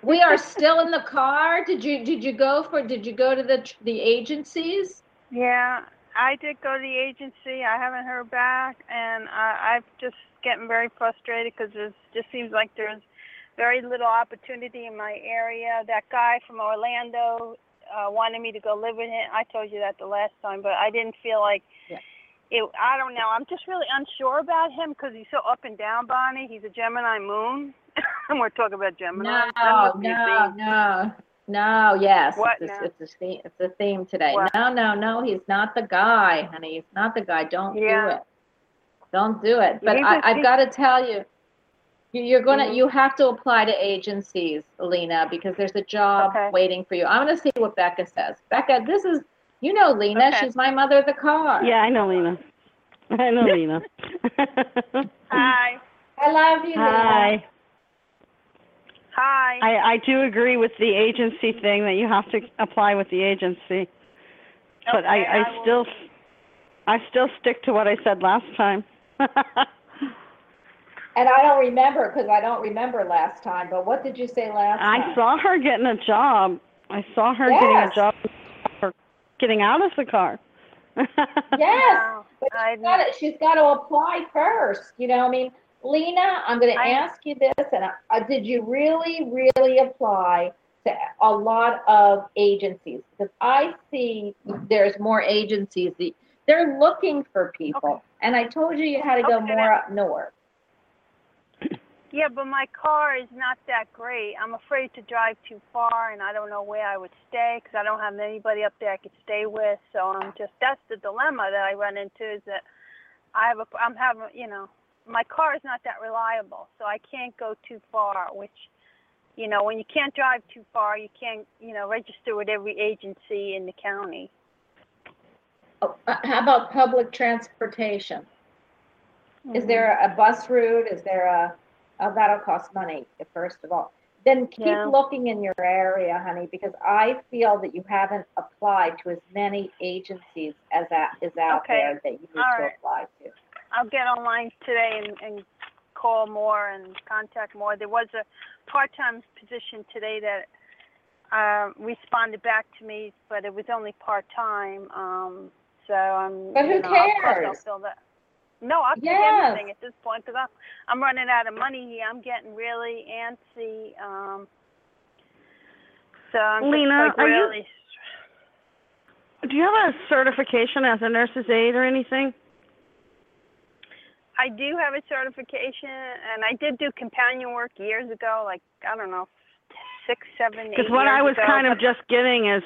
We are still in the car. Did you did you go for did you go to the the agencies? Yeah, I did go to the agency. I haven't heard back, and I, I'm just getting very frustrated because it just seems like there's very little opportunity in my area. That guy from Orlando uh, wanted me to go live with him. I told you that the last time, but I didn't feel like Yeah. it. I don't know. I'm just really unsure about him because he's so up and down, Bonnie. He's a Gemini moon, and we're talking about Gemini. No, That must be a no, no, no. Yes, What it's, a, now? it's a theme. It's a theme today. What? No, no, no. He's not the guy, honey. He's not the guy. Don't do Yeah. it. Don't do it. But He's I, a- I've got to tell you- you're gonna Mhm. you have to apply to agencies, Lena, because there's a job Okay. waiting for you. I'm gonna see what Becca says. Becca, this is you know Lena. Okay. She's my mother of the car. Yeah, I know Lena. I know Lena. Hi, I love you, Lena. Hi. hi. I, I do agree with the agency thing that you have to apply with the agency. Okay, But I, Okay, I, will- still I still stick to what I said last time. And I don't remember because I don't remember last time. But what did you say last time? I saw her getting a job. I saw her getting a job for getting out of the car. Yes. No, But I she's got to, she's got to apply first. You know, I mean, Lena, I'm going to ask you this, and uh, did you really, really apply to a lot of agencies? Because I see there's more agencies. that- They're looking for people, and I told you you had to go Okay. more up north. Yeah, but my car is not that great. I'm afraid to drive too far, and I don't know where I would stay because I don't have anybody up there I could stay with. So I'm just that's the dilemma that I run into is that I have a I'm having you know my car is not that reliable, so I can't go too far. Which you know when you can't drive too far, you can't you know register with every agency in the county. Oh, uh, How about public transportation? Is Mhm. there a bus route? Is there a, oh, that'll cost money, first of all. Then keep Yeah. looking in your area, honey, because I feel that you haven't applied to as many agencies as that is out Okay. there that you need All to right. apply to. I'll get online today and, and call more and contact more. There was a part-time position today that uh, responded back to me, but it was only part-time. Um, so I'm. But who you know, cares? No, I'll take everything at this point because I'm I'm running out of money here. I'm getting really antsy. Um, so I'm just, Lena, like are you- Do you have a certification as a nurse's aide or anything? I do have a certification, and I did do companion work years ago, like I don't know, six, seven, eight Because what I was ago, kind of just getting is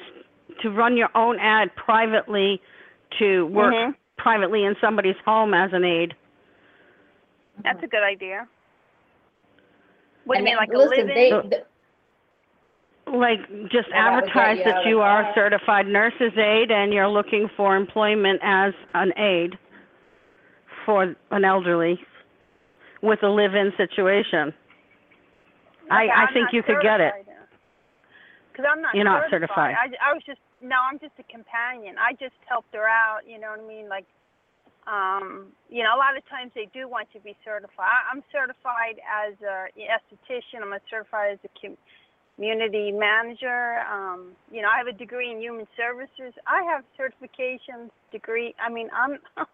to run your own ad privately to work Mhm. Privately in somebody's home as an aide. That's a good idea. What And do you mean, like a listen, live-in? they, th- Like just Well, that would get advertise you out that of you the are a car. certified nurse's aide and you're looking for employment as an aide for an elderly with a live-in situation. I, Okay, I I'm think not you could get it. Because I'm not You're not certified. certified. I, I was just no, I'm just a companion. I just helped her out. You know what I mean? Like, um, you know, a lot of times they do want you to be certified. I'm certified as a esthetician. I'm a certified as a community manager. Um, you know, I have a degree in human services. I have certifications, degree. I mean, I'm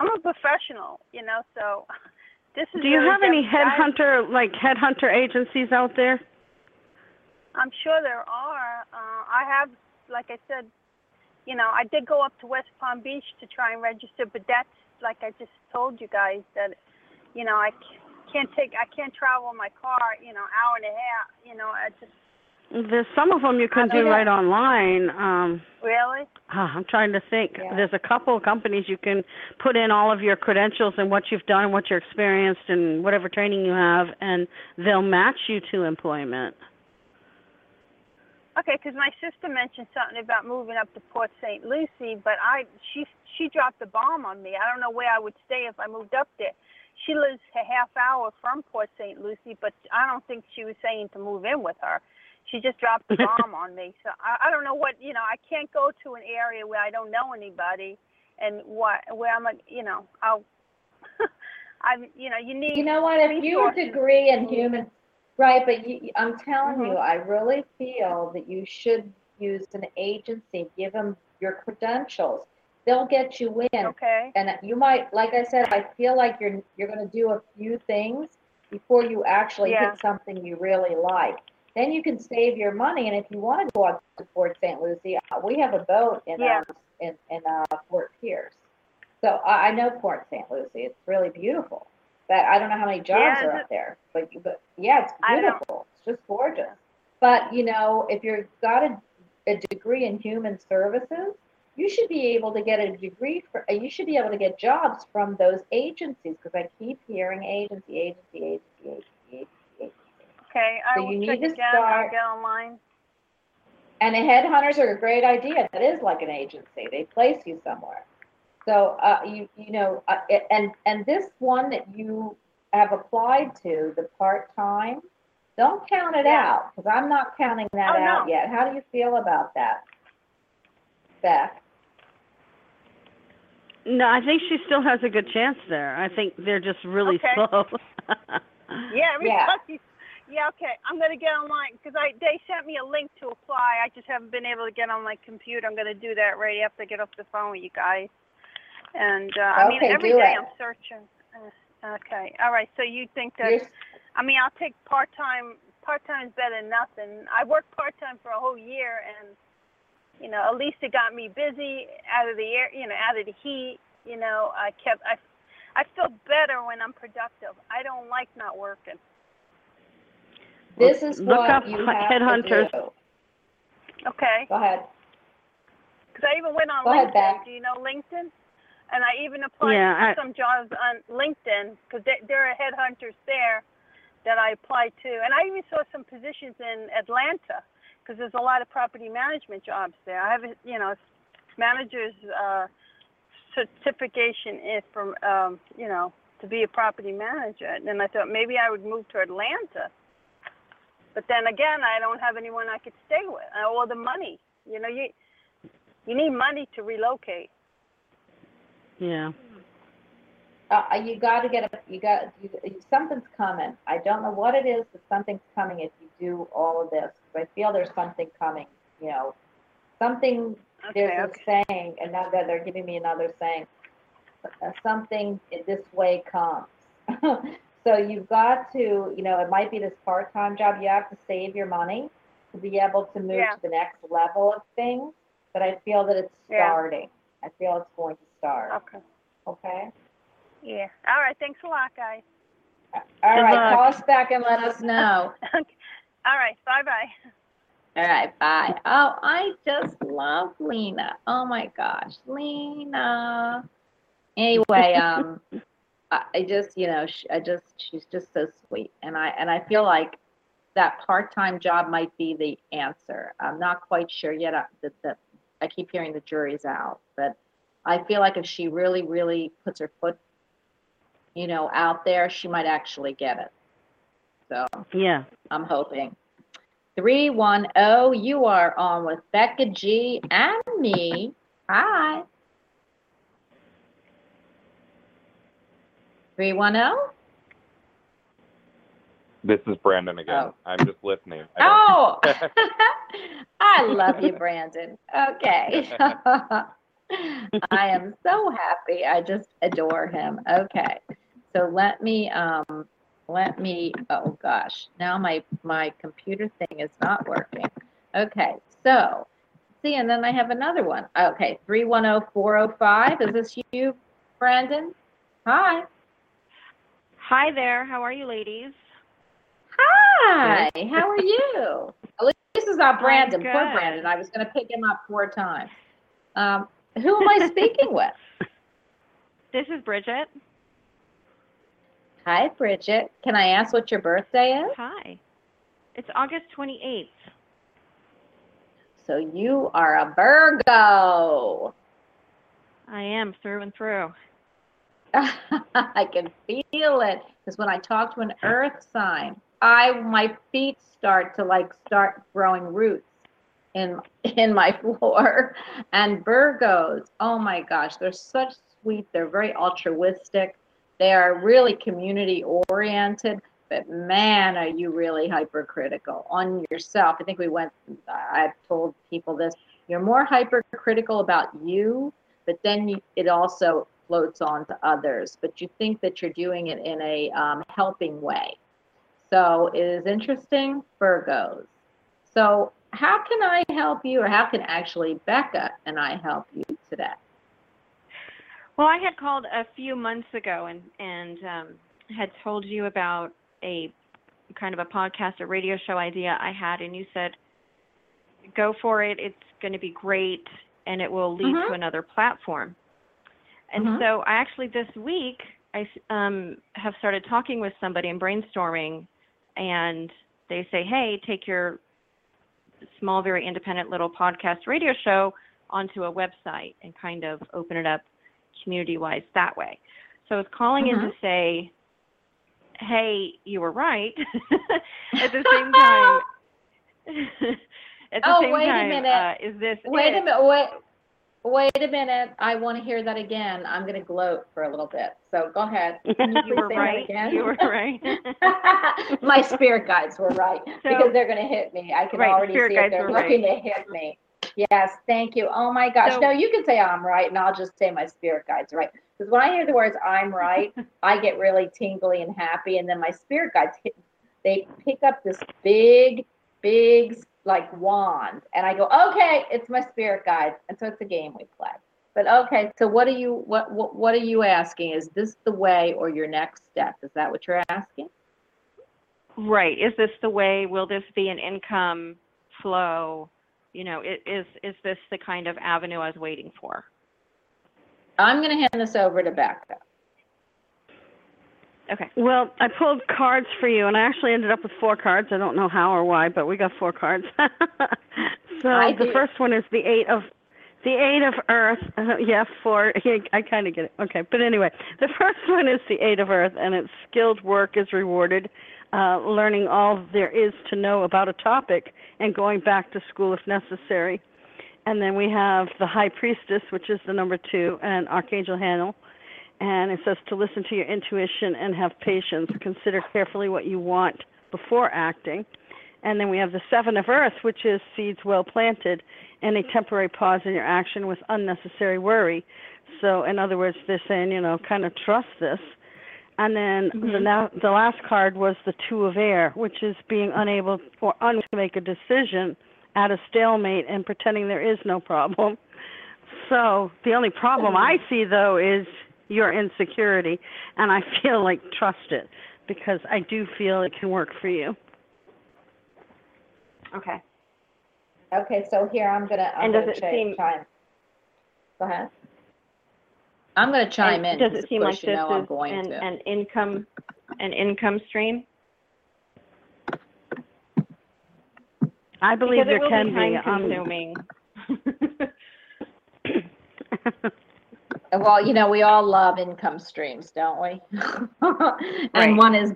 I'm a professional. You know, so this is. Do you really have any headhunter like headhunter agencies out there? I'm sure there are. Uh, I have, like I said, you know, I did go up to West Palm Beach to try and register, but that's like I just told you guys that, you know, I can't take, I can't travel in my car, you know, hour and a half. You know, I just There's some of them you can don't know. right online. Um, really. I'm trying to think. Yeah. There's a couple of companies you can put in all of your credentials and what you've done, and what you're experienced, and whatever training you have, and they'll match you to employment. Okay, because my sister mentioned something about moving up to Port St. Lucie, but I she she dropped the bomb on me. I don't know where I would stay if I moved up there. She lives a half hour from Port St. Lucie, but I don't think she was saying to move in with her. She just dropped the bomb on me. So I, I don't know what you know. I can't go to an area where I don't know anybody, and what where I'm like you know I'll. I'm you know you need you know what, if your resources. degree in human, Right, but you, I'm telling Mhm. you, I really feel that you should use an agency, give them your credentials. They'll get you in. Okay. And you might, like I said, I feel like you're, you're gonna do a few things before you actually Yeah. hit something you really like. Then you can save your money, and if you wanna go out to Port St. Lucie, uh, we have a boat in, Yeah. um, in, in, uh, Fort Pierce. So I, I know Port St. Lucie, it's really beautiful, but I don't know how many jobs Yeah, are up there, but, but, yeah, it's beautiful, it's just gorgeous. But, you know, if you've got a, a degree in human services, you should be able to get a degree for, uh, you should be able to get jobs from those agencies, because I keep hearing agency, agency, agency, agency, agency, agency. Okay. I So will you need to again. I'll start- get online. And the headhunters are a great idea. That is like an agency. They place you somewhere. So uh, you you know, uh, and and this one that you have applied to, the part time, don't count it Yeah. out because I'm not counting that Oh, no. out yet. How do you feel about that, Beth? No, I think she still has a good chance there. I think they're just really Okay. slow. Yeah, Yeah. everybody's. Yeah, okay. I'm gonna get online because I they sent me a link to apply. I just haven't been able to get on my computer. I'm gonna do that right after I get off the phone with you guys. And uh, I mean, Okay, every do it. I'm searching. Uh, okay, all right. So you think that? You're- I mean, I'll take part time. Part time is better than nothing. I worked part time for a whole year, and you know, at least it got me busy out of the air. You know, out of the heat. You know, I kept. I I feel better when I'm productive. I don't like not working. this is Look what up you Hu- have headhunters. to do. Okay. Go ahead. Because I even went on Go ahead, LinkedIn. Beth. Do you know LinkedIn? And I even applied Yeah, for I- some jobs on LinkedIn because there are headhunters there that I applied to. And I even saw some positions in Atlanta because there's a lot of property management jobs there. I have, a you know, manager's uh, certification is from, um, you know, to be a property manager. And then I thought maybe I would move to Atlanta. But then again, I don't have anyone I could stay with or the money. You know, you you need money to relocate. Yeah. Uh, you got to get a, you got, you, something's coming. I don't know what it is, but something's coming if you do all of this. I feel there's something coming, you know, something, Okay, there's okay. a saying, and now that they're giving me another saying, uh, something this way comes. so you've got to, you know, it might be this part-time job. You have to save your money to be able to move Yeah. to the next level of things. But I feel that it's Yeah. starting. I feel it's going to start. Okay. Okay. Yeah. All right. Thanks a lot, guys. All Good right, luck. call us back and let us know. All right. Bye bye. All right, bye. Oh, I just love Lena. Oh my gosh, Lena. Anyway, um, I, I just, you know, sh I just, she's just so sweet, and I, and I feel like that part-time job might be the answer. I'm not quite sure yet. I, that, that I keep hearing the jury's out, but I feel like if she really, really puts her foot, you know, out there, she might actually get it. So. Yeah. I'm hoping. 310, you are on with Becca G and me. Hi. 310? This is Brandon again. Oh. I'm just listening. I Oh, I love you, Brandon. Okay. I am so happy. I just adore him. Okay. So let me, um, let me, oh gosh, now my, my computer thing is not working. Okay, so, see, and then I have another one. Okay, 310405, is this you, Brandon? Hi. Hi there. How are you, ladies? Hi, how are you? At least this is not Brandon, poor. Brandon. I was gonna pick him up four times. Um, who am I speaking with? This is Bridget. Hi, Bridget. Can I ask what your birthday is? Hi. It's August 28th. So you are a Virgo. I am through and through. I can feel it because when I talk to an earth sign, I my feet start to like start growing roots in in my floor. And Virgos, oh my gosh, they're such sweet. They're very altruistic. They are really community oriented. but man, are you really hypercritical on yourself? I think we went, I've told people this. You're more hypercritical about you, but then you, it also floats on to others. But you think that you're doing it in a um, helping way. So it is interesting, Virgos. So, how can I help you, or how can actually Becca and I help you today? Well, I had called a few months ago and and um, had told you about a kind of a podcast, a radio show idea I had, and you said, "Go for it. It's going to be great, and it will lead Mhm. to another platform." And Mhm. so, I actually this week I um, have started talking with somebody and brainstorming, and they say, "Hey, take your small, very independent little podcast radio show onto a website and kind of open it up community wise that way. So I was calling in Mhm. to say, hey, you were right. At the same time, at the Oh, same wait a time, minute. Uh, is this Wait it? a minute. Wait. Wait a minute. I want to hear that again. I'm going to gloat for a little bit. So go ahead. You You were say that right. again? You were right. My spirit guides were right So- because they're going to hit me. I can Right, already see it. They're were looking to hit me. Yes, thank you. Oh my gosh. So- no, you can say I'm right, and I'll just say my spirit guides are right. Because when I hear the words "I'm right," I get really tingly and happy, and then my spirit guides hit. They pick up this big, big like wand, and I go, "Okay, it's my spirit guide," and so it's a game we play. But okay, so what are you what what what are you asking? Is this the way or your next step? Is that what you're asking? Right. Is this the way? Will this be an income flow? You know, is is this the kind of avenue I was waiting for? I'm going to hand this over to Becca. Okay. Well, I pulled cards for you, and I actually ended up with four cards. I don't know how or why, but we got four cards. so I the do. first one is the eight of the eight of Earth. Uh, yeah, four. I kind of get it. Okay, but anyway, the first one is the eight of Earth, and it's skilled work is rewarded. Uh, learning all there is to know about a topic and going back to school if necessary. And then we have the High Priestess, which is the number two, and Archangel Haniel and it says to listen to your intuition and have patience. Consider carefully what you want before acting. And then we have the seven of earth, which is seeds well planted, and a temporary pause in your action with unnecessary worry. So, in other words, they're saying, you know, kind of trust this. And then the mm-hmm. now the last card was the two of air, which is being unable or unable to make a decision at a stalemate and pretending there is no problem. So the only problem I mm-hmm. see though is your insecurity, and I feel like trust it because I do feel it can work for you. Okay. Okay, so here I'm gonna, I'm And gonna does it chi- seem- chime. Go ahead. I'm gonna chime And in. Does 'cause it seem like course this know I'm is going an, to. an income an income stream? I believe because there will can be be. time um, consuming. Well, you know, we all love income streams, don't we? Right. And one is,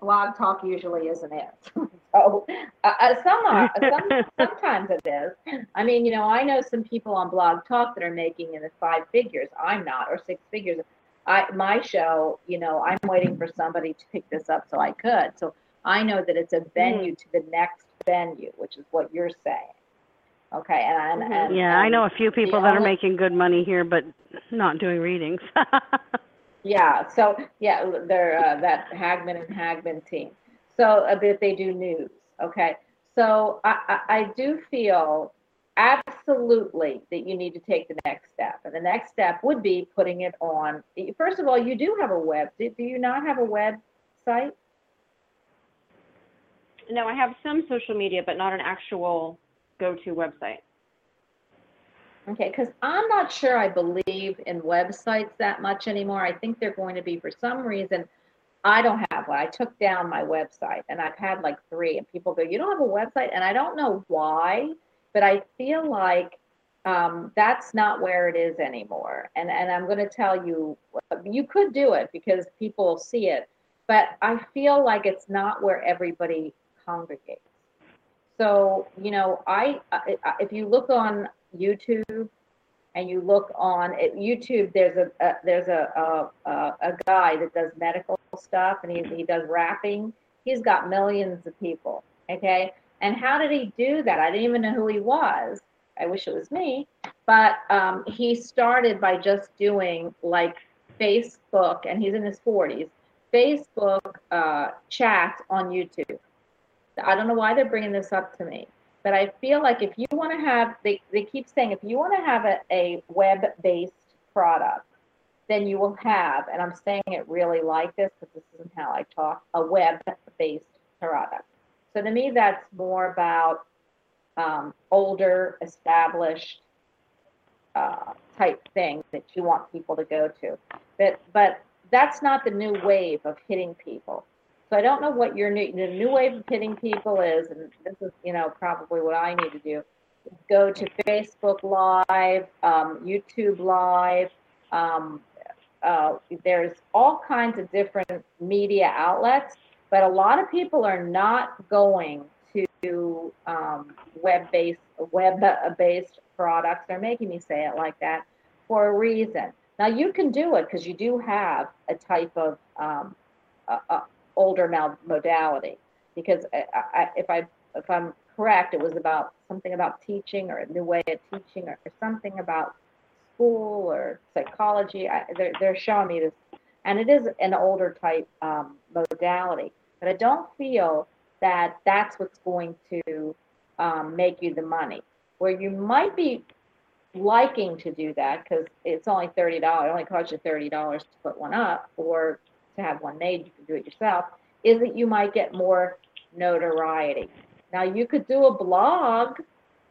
blog talk usually isn't it. So, uh, uh, some are, some, sometimes it is. I mean, you know, I know some people on blog talk that are making in the five figures. I'm not, or six figures. I, my show, you know, I'm waiting for somebody to pick this up so I could. So I know that it's a venue to the next venue, which is what you're saying. Okay, and, and, and yeah, I know a few people the that are making good money here, but not doing readings. Yeah, so yeah, they're uh, that Hagman and Hagman team. So uh, that they do news. Okay, so I, I, I do feel absolutely that you need to take the next step, and the next step would be putting it on. First of all, you do have a web. Do, do you not have a website? no, I have some social media, but not an actual go-to website. Okay, because I'm not sure I believe in websites that much anymore. I think they're going to be, for some reason, I don't have one. I took down my website and I've had like three, and people go, You don't have a website? And I don't know why, but I feel like um, that's not where it is anymore. And, and I'm going to tell you, you could do it because people see it, but I feel like it's not where everybody congregates. So, you know, I, I if you look on YouTube and you look on YouTube, there's a, a there's a a a guy that does medical stuff and he he does rapping he's got millions of people. Okay. And how did he do that? I didn't even know who he was. I wish it was me. But um, he started by just doing like Facebook, and he's in his 40s, Facebook uh, chat on YouTube. I don't know why they're bringing this up to me, but I feel like if you want to have, they, they keep saying, if you want to have a, a web based product, then you will have, and I'm saying it really like this because this isn't how I talk, a web based product. So to me, that's more about um, older, established uh, type thing that you want people to go to. But but that's not the new wave of hitting people. So I don't know what your new the new wave of hitting people is, and this is you know probably what I need to do. Go to Facebook Live, um, YouTube Live. Um, uh, there's all kinds of different media outlets, but a lot of people are not going to um, web-based web-based products. They're making me say it like that for a reason. Now you can do it because you do have a type of um, a, a older modality. Because I, I, if I if I'm correct, it was about something about teaching or a new way of teaching or, or something about school or psychology. I, they're, they're showing me this, and it is an older type um, modality. But I don't feel that that's what's going to um, make you the money. Where you might be liking to do that because it's only thirty dollars. It only costs you thirty dollars to put one up, or to have one made. You can do it yourself. Is that you might get more notoriety. Now you could do a blog,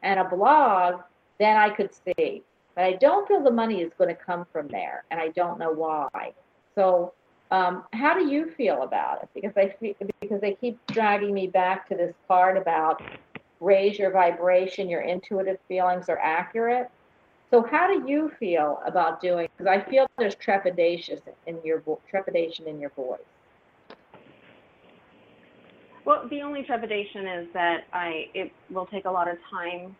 and a blog, then I could see. But I don't feel the money is going to come from there, and I don't know why. So um, how do you feel about it? Because I because they keep dragging me back to this part about raise your vibration, your intuitive feelings are accurate. So how do you feel about doing? Because I feel there's trepidation in your trepidation in your voice. Well, the only trepidation is that I it will take a lot of time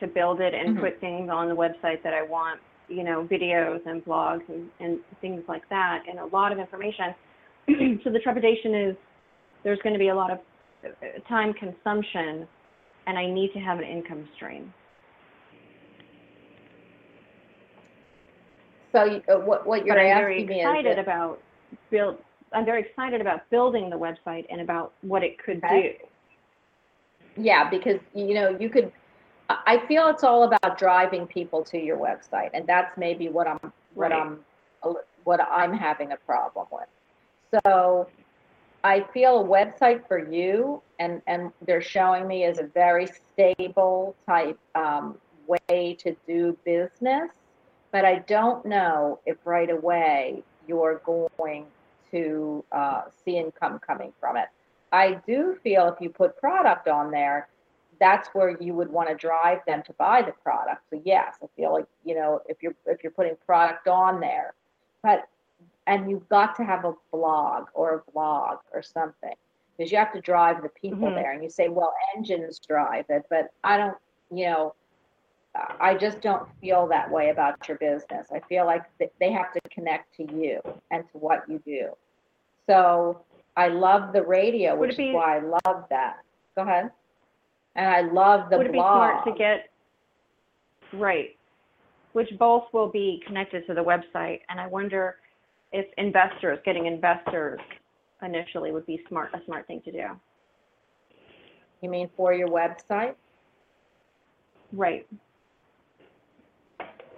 to build it and mm-hmm. put things on the website that I want you know, videos and blogs and, and things like that, and a lot of information. so the trepidation is there's going to be a lot of uh, time consumption, and I need to have an income stream. So uh, what what you're but I'm asking very excited is about build. I'm very excited about building the website and about what it could okay. do. Yeah, because you know you could I feel it's all about driving people to your website, and that's maybe what I'm what right. I'm what I'm having a problem with. So I feel a website for you, and and they're showing me as a very stable type um, way to do business, but I don't know if right away you're going to uh, see income coming from it. I do feel if you put product on there, that's where you would want to drive them to buy the product. So yes, I feel like you know if you're if you're putting product on there, but and you've got to have a blog or a blog or something because you have to drive the people mm-hmm. there. And you say, well, engines drive it, but I don't. You know, I just don't feel that way about your business. I feel like they have to connect to you and to what you do. So I love the radio, which be, is why I love that. Go ahead. And I love the Would it be smart to get right, which both will be connected to the website, and I wonder if investors, getting investors initially would be smart, a smart thing to do. You mean for your website? Right.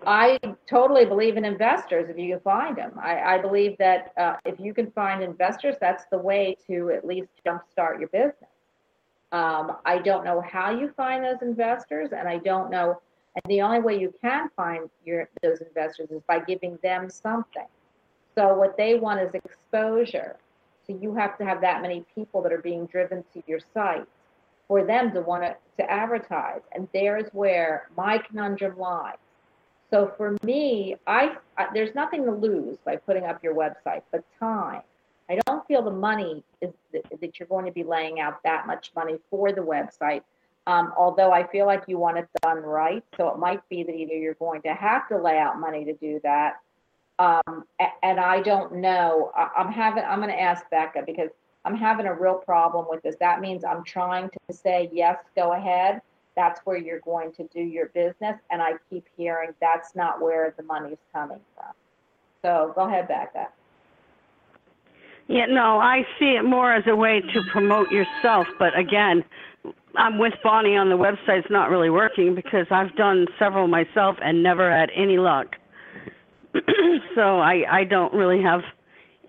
I totally believe in investors if you can find them. I, I believe that uh, if you can find investors, that's the way to at least jumpstart your business. Um, I don't know how you find those investors, and I don't know. And the only way you can find your those investors is by giving them something. So what they want is exposure. So you have to have that many people that are being driven to your site for them to want to, to advertise. And there's where my conundrum lies. So for me, I, I there's nothing to lose by putting up your website, but time. I don't feel the money is that you're going to be laying out that much money for the website. Um, although I feel like you want it done right, so it might be that either you're going to have to lay out money to do that, um, and I don't know. I, am having. I'm going to ask Becca because I'm having a real problem with this. That means I'm trying to say, yes, go ahead. That's where you're going to do your business. And I keep hearing that's not where the money's coming from. So go ahead, Becca. Yeah, no, I see it more as a way to promote yourself. But again, I'm with Bonnie on the website. It's not really working because I've done several myself and never had any luck. so I I don't really have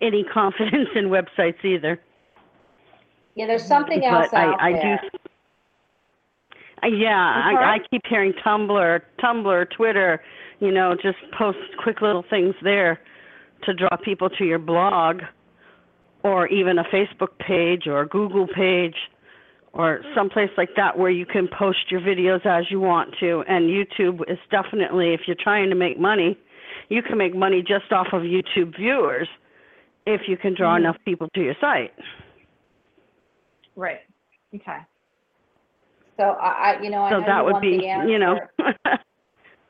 any confidence in websites either. Yeah, there's something else but out I, I there. do. Uh, Yeah, I, I keep hearing Tumblr, Tumblr, Twitter. You know, just post quick little things there to draw people to your blog, or even a Facebook page or a Google page, or someplace like that where you can post your videos as you want to. And YouTube is definitely, if you're trying to make money, you can make money just off of YouTube viewers if you can draw enough people to your site. Right. Okay. So I, I you know, I So know that would be, you know.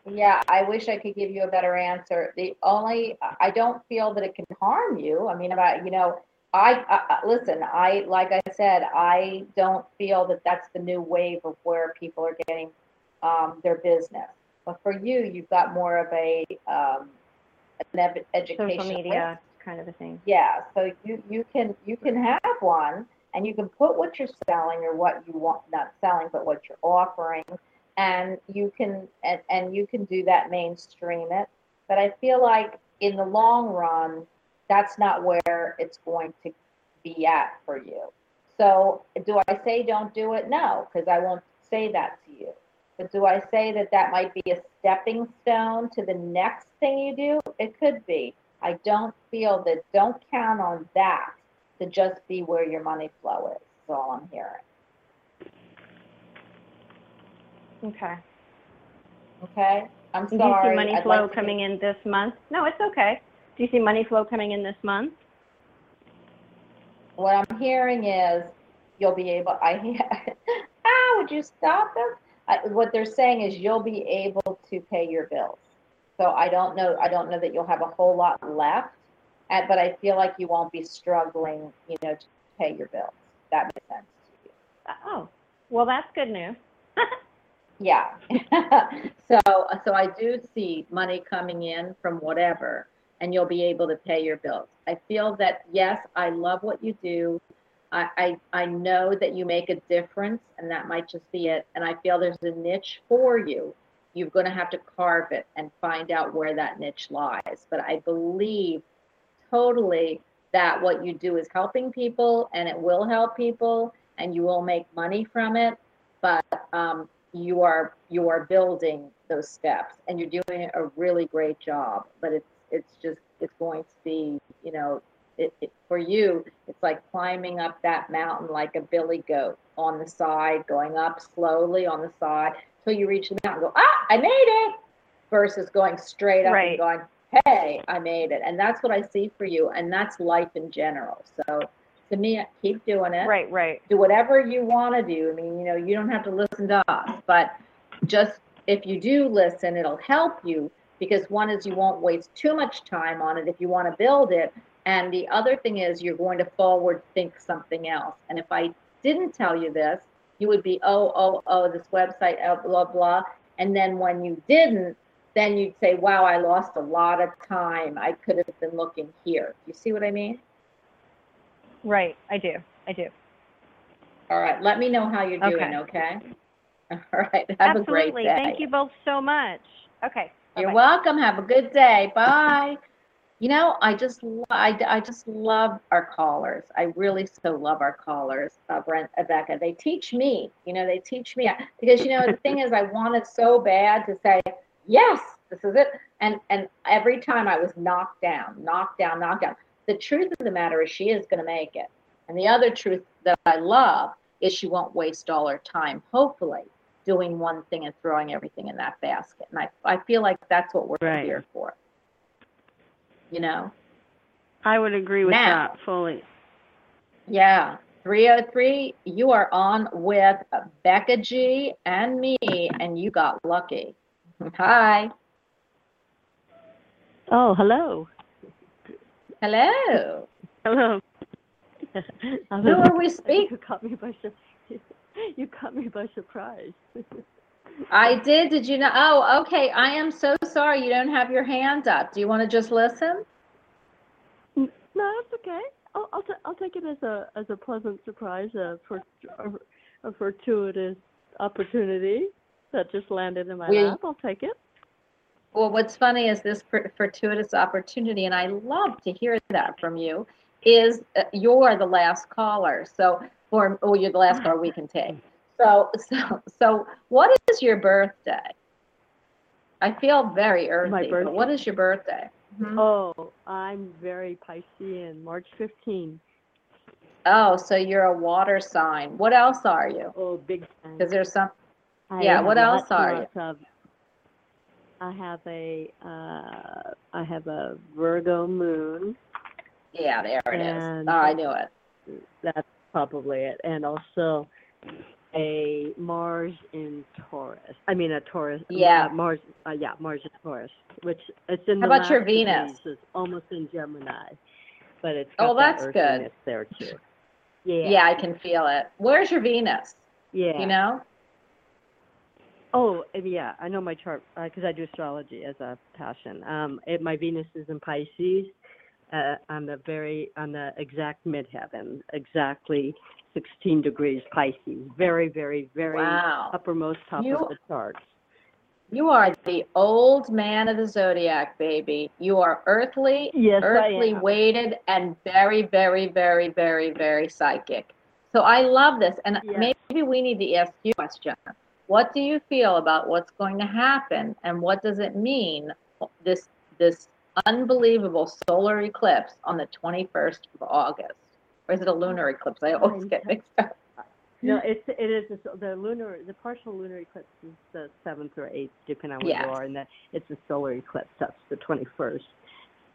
Yeah, I wish I could give you a better answer. The only, I don't feel that it can harm you. I mean, about, you know, I, I, listen, I, like I said, I don't feel that that's the new wave of where people are getting, um, their business. But for you, you've got more of a, um, an ed- education. Social media kind of a thing. Yeah, so you, you can, you can have one and you can put what you're selling or what you want, not selling, but what you're offering. And you can, and, and you can do that mainstream it. But I feel like in the long run, that's not where it's going to be at for you. So do I say don't do it? No, because I won't say that to you. But do I say that that might be a stepping stone to the next thing you do? It could be. I don't feel that, don't count on that to just be where your money flow is, is all I'm hearing. Okay. Okay? I'm sorry. Do you see money I'd flow like to coming in this month? No, it's okay. Do you see money flow coming in this month? What I'm hearing is you'll be able, I, ah, would you stop them? I, what they're saying is you'll be able to pay your bills. So I don't know, I don't know that you'll have a whole lot left, and, but I feel like you won't be struggling, you know, to pay your bills. That makes sense to you. Oh, well, that's good news. Yeah. so, so I do see money coming in from whatever, and you'll be able to pay your bills. I feel that yes, I love what you do. I, I, I know that you make a difference, and that might just be it. And I feel there's a niche for you. You're going to have to carve it and find out where that niche lies. But I believe totally that what you do is helping people, and it will help people, and you will make money from it. But um, you are you are building those steps and you're doing a really great job but it's it's just it's going to be you know it, it, for you it's like climbing up that mountain like a billy goat on the side going up slowly on the side till you reach the mountain go ah i made it versus going straight up Right. and going hey i made it and that's what i see for you and that's life in general so to me keep doing it Right, right. do whatever you want to do. I mean, you know, you don't have to listen to us, but just if you do listen, it'll help you because one is you won't waste too much time on it if you want to build it. And the other thing is you're going to forward think something else. And if I didn't tell you this, you would be, oh, oh, oh, this website, oh, blah, blah. And then when you didn't, then you'd say, wow, I lost a lot of time. I could have been looking here. You see what I mean? Right, I do. I do. All right. Let me know how you're doing, okay? All right. Have a great Absolutely. day. Thank you both so much. Okay. You're welcome. Have a good day. Bye. You know, I just, I, I just love our callers. I really so love our callers, uh, Brent, Becca. They teach me, you know, they teach me because, you know, the thing is I wanted so bad to say, yes, this is it. And, and every time I was knocked down, knocked down, knocked down. The truth of the matter is she is going to make it. And the other truth that I love is she won't waste all her time, hopefully, doing one thing and throwing everything in that basket. And I, I feel like that's what we're Right. here for. You know? I would agree with Now- that fully. Yeah. 303, you are on with Becca G and me, and you got lucky. Hi. Oh, hello. Hello. Hello. Who are we speaking? You caught me by sur- you caught me by surprise. I did. Did you know? Oh, okay. I am so sorry you don't have your hand up. Do you want to just listen? no, that's okay. I'll I'll, ta- I'll take it as a as a pleasant surprise, a, for, a, a fortuitous opportunity that just landed in my We- lap. I'll take it. Well, what's funny is this fortuitous opportunity, and I love to hear that from you. Is uh, you're the last caller, so for oh, you're the last caller we can take. So, so, so, what is your birthday? I feel very earthy. My birthday? what is your birthday? Mhm. Oh, I'm very Piscean, March 15. Oh, so you're a water sign. What else are you? Oh, big time. Because there's some. I yeah, what else lots are you? lots of- I have a uh, I have a Virgo moon. Yeah, there it is. Oh, I knew it. That's probably it, and also a Mars in Taurus. I mean a Taurus. Yeah. uh, Mars. Uh, yeah, Mars in Taurus, which it's in How the about your Venus? It's almost in Gemini, but it's Oh, that that's good. there too. Yeah. Yeah, I can feel it. Where's your Venus? Yeah. You know? Oh, yeah, I know my chart because I do astrology as a passion. Um, it, my Venus is in Pisces, uh, on the very on the exact midheaven, exactly 16 degrees Pisces. Very, very, very Wow. uppermost top You- of the chart. You are the old man of the zodiac, baby. You are earthly, Yes, earthly weighted, and very, very, very, very, very psychic. So I love this. And Yes. maybe we need to ask you a question. What do you feel about what's going to happen and what does it mean this this unbelievable solar eclipse on the 21st of August? Or is it a lunar eclipse? I always get mixed up. No, it's it is a, the lunar the partial lunar eclipse is the seventh or eighth, depending on where you are, and that it's a solar eclipse. That's the twenty first.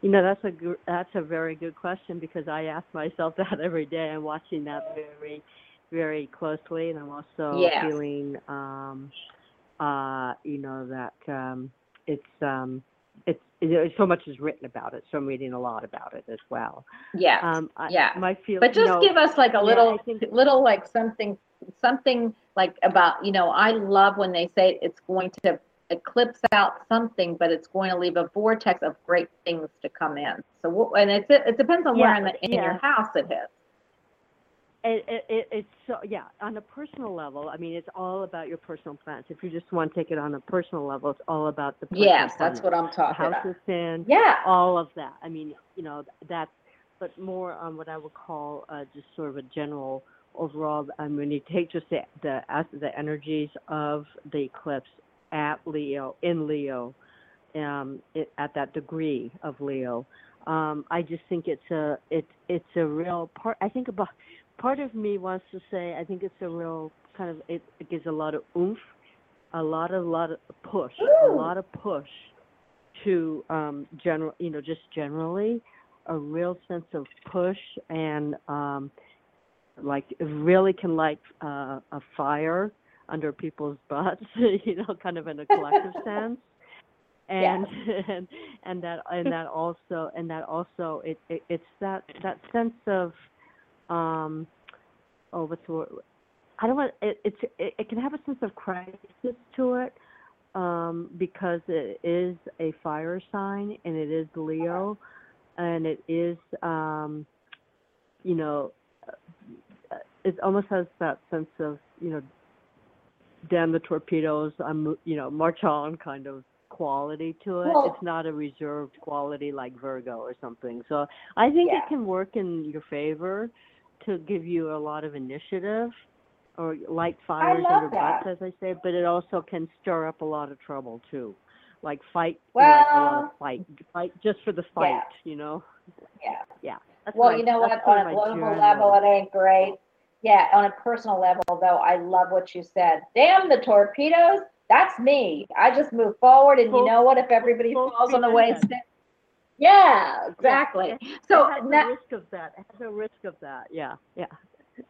You know, that's a that's a very good question because I ask myself that every day. I'm watching that very, very closely, and I'm also Yes. feeling, um, uh, you know, that um, it's um, it's it, so much is written about it, so I'm reading a lot about it as well. Yes. Um, I, Yeah. my feel, But you just know, give us like a little, I think- little like something, something like about, you know, I love when they say it's going to eclipse out something, but it's going to leave a vortex of great things to come in. So, what- and it, it depends on where in, the, in yeah. your house it hits. It, it, it, it's so yeah on a personal level. I mean, it's all about your personal plans. If you just want to take it on a personal level, it's all about the Yes, that's what I'm the talking house about. in, Yeah. all of that. I mean, you know, that's but more on what I would call uh, just sort of a general overall. I mean, when you take just the the as the energies of the eclipse at Leo in Leo, um, it, at that degree of Leo. Um, I just think it's a it it's a real part. I think about part of me wants to say I think it's a real kind of it, it gives a lot of oomph, a lot of lot of push, a lot of push to um general you know just generally a real sense of push and um like it really can light uh, a fire under people's butts you know kind of in a collective sense. And and and that and that also and that also it, it it's that that sense of um oh what's the word? I don't want it it's it, it can have a sense of crisis to it um because it is a fire sign and it is Leo and it is um you know uh, it almost has that sense of you know damn the torpedoes i'm you know march on kind of quality to it. Well- it's not a reserved quality like virgo or something. So i think Yeah. it can work in your favor to give you a lot of initiative or light fires under butts as i say but it also can stir up a lot of trouble too like fight you know, like a lot of fight fight just for the fight Yeah. you know Yeah. yeah that's Well, my- you know what? On a global level, it ain't great. Yeah, on a personal level, though, I love what you said. Damn the torpedoes. That's me. I just move forward, and you know what? If everybody full falls on the speed way, ahead. it's yeah, exactly. So it has now, risk of that. A risk of that. Yeah, yeah.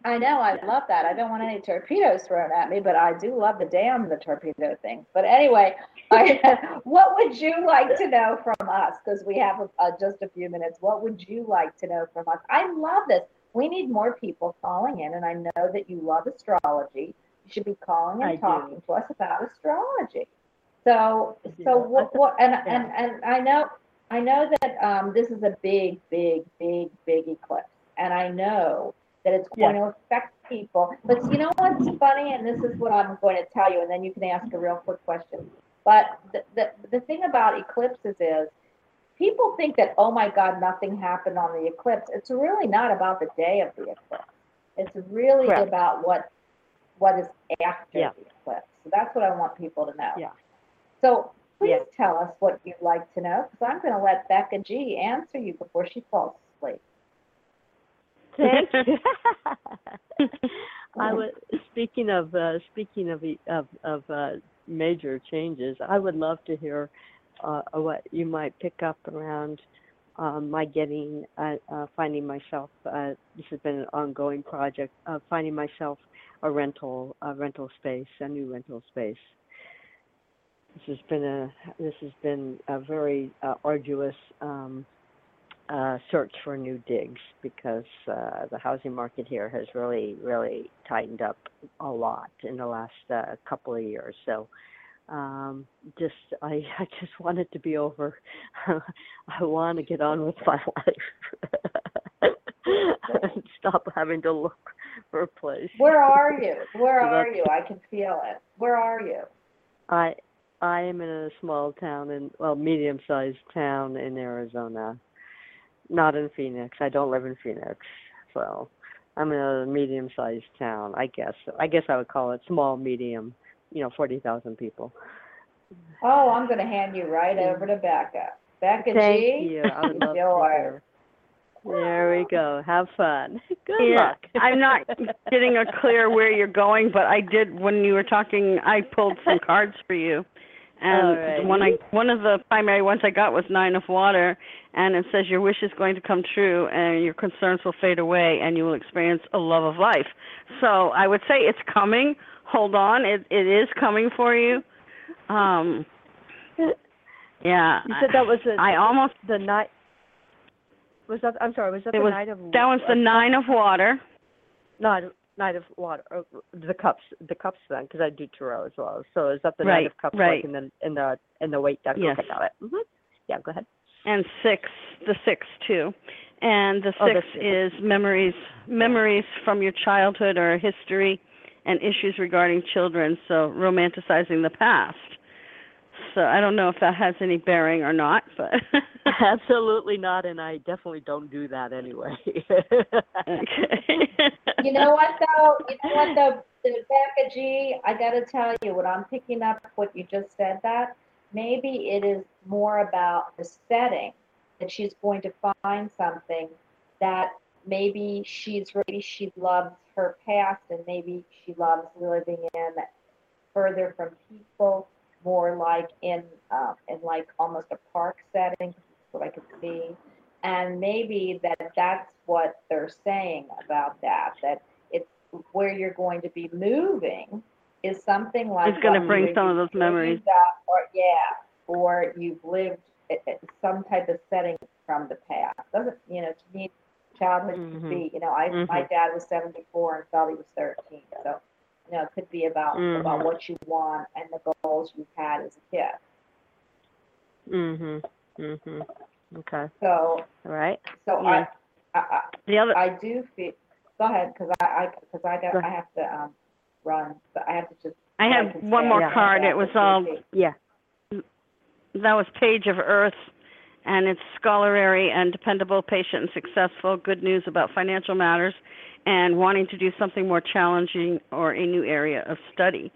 I know I love that. I don't want any torpedoes thrown at me, but I do love the damn the torpedo thing. But anyway, I, what would you like to know from us? Because we have uh, just a few minutes. What would you like to know from us? I love this. we need more people calling in, and I know that you love astrology. You should be calling and I do. talking to us about astrology. So, do. so what, what, and, Yeah. and, and I know, I know that, um, this is a big, big, big, big eclipse. And I know that it's going to affect people, but you know what's funny? And this is what I'm going to tell you, and then you can ask a real quick question. But the, the, the thing about eclipses is, people think that, oh my God, nothing happened on the eclipse. It's really not about the day of the eclipse. It's really Correct. about what, what is after Yeah. the eclipse. So that's what I want people to know. Yeah. So please tell us what you'd like to know, because I'm going to let Becca G answer you before she falls asleep. Thank you. I would speaking of uh, speaking of of of uh, major changes. I would love to hear uh, what you might pick up around um, my getting uh, uh, finding myself. Uh, this has been an ongoing project. Uh, finding myself a rental a rental space, a new rental space. This has been a this has been a very uh, arduous. Um, uh, search for new digs because uh, the housing market here has really, really tightened up a lot in the last uh, couple of years. So, um, just I, I just want it to be over. I want to get on with my life and stop having to look for a place. Where are you? Where are you? I can feel it. Where are you? I I am in a small town in well medium sized town in Arizona. Not in Phoenix. I don't live in Phoenix. So I'm in a medium sized town, I guess. I guess I would call it small medium, you know, forty thousand people. Oh, I'm going to hand you right over to Becca. Becca Thank G. you. I would love to There we go. Have fun. Good yeah, luck. I'm not getting a clear where you're going, but I did when you were talking. I pulled some cards for you, and one I one of the primary ones I got was nine of water, and it says your wish is going to come true, and your concerns will fade away, and you will experience a love of life. So I would say it's coming. Hold on, it it is coming for you. Um, yeah, You said that was a, I almost the knight. Was that? I'm sorry. Was that the was- knight of? Water? That was the nine of water. Of knight of water, uh, the cups, the cups then, because I do tarot as well. So is that the knight Right, of cups, right. like in the in the in the Waite deck? Yes. Okay, got it. hmm Yeah, go ahead. and six, the six too, and the Oh, six six. is memories, memories from your childhood or history, and issues regarding children. So romanticizing the past. So I don't know if that has any bearing or not, but Absolutely not, and I definitely don't do that anyway. okay. You know what though? You know what though? The Becca G, I got to tell you, what I'm picking up, what you just said, that maybe it is more about the setting that she's going to find something that maybe she's maybe she loves her past and maybe she loves living in further from people, more like in uh, in like almost a park setting. What I could see and maybe that that's what they're saying about that that it's where you're going to be moving is something like It's gonna bring some of those memories. or yeah or you've lived at, at some type of setting from the past doesn't you know to me childhood could Mhm. be you know i my Mhm. dad was 74 and felt he was 13 so you know it could be about about Mhm. what you want and the goals you've had as a kid mhm. Mhm. Okay. so All right. so Yeah. I, I, I the other I do feel, go ahead, because I, I, because I got, Go I have to, um, run, but I have to just. I can one more card. It was all GP. Yeah. that was Page of Earth, and it's scholarly and dependable, patient and successful. Good news about financial matters, and wanting to do something more challenging or a new area of study.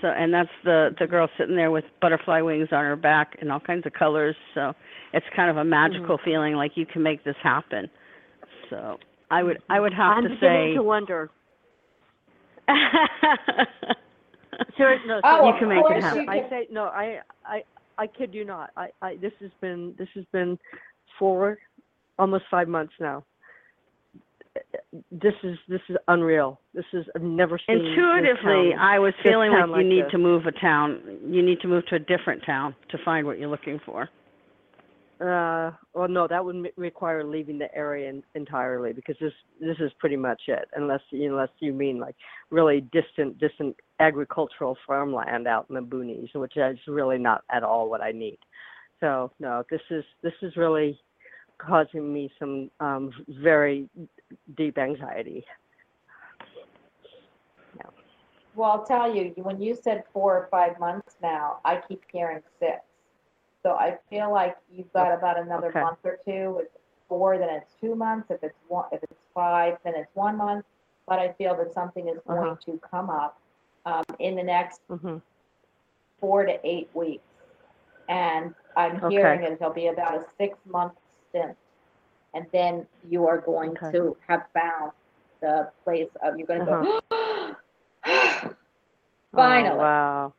So, and that's the the girl sitting there with butterfly wings on her back and all kinds of colors. So, it's kind of a magical Mm-hmm. feeling like you can make this happen. So, I would I would have I'm to beginning say. to wonder. Sure, no, Oh, you can make it happen. I say no. I I I kid you not. I I this has been this has been for almost five months now. This is this is unreal. This is I've never seen Intuitively. I was feeling like town you like need this. to move a town. You need to move to a different town to find what you're looking for. Uh, well, no, that would m- require leaving the area in, entirely because this this is pretty much it. Unless unless you mean like really distant distant agricultural farmland out in the boonies, which is really not at all what I need. So no, this is this is really causing me some um, very deep anxiety. Well, I'll tell you, when you said four or five months now, I keep hearing six. So I feel like you've got about another Okay. month or two. If it's four, then it's two months. If it's one, if it's five, then it's one month. But I feel that something is going Uh-huh. to come up um, in the next hmm four to eight weeks. And I'm Okay. hearing that it'll be about a six-month stint. And then you are going Okay. to have found the place of, you're gonna go, finally. Oh, wow.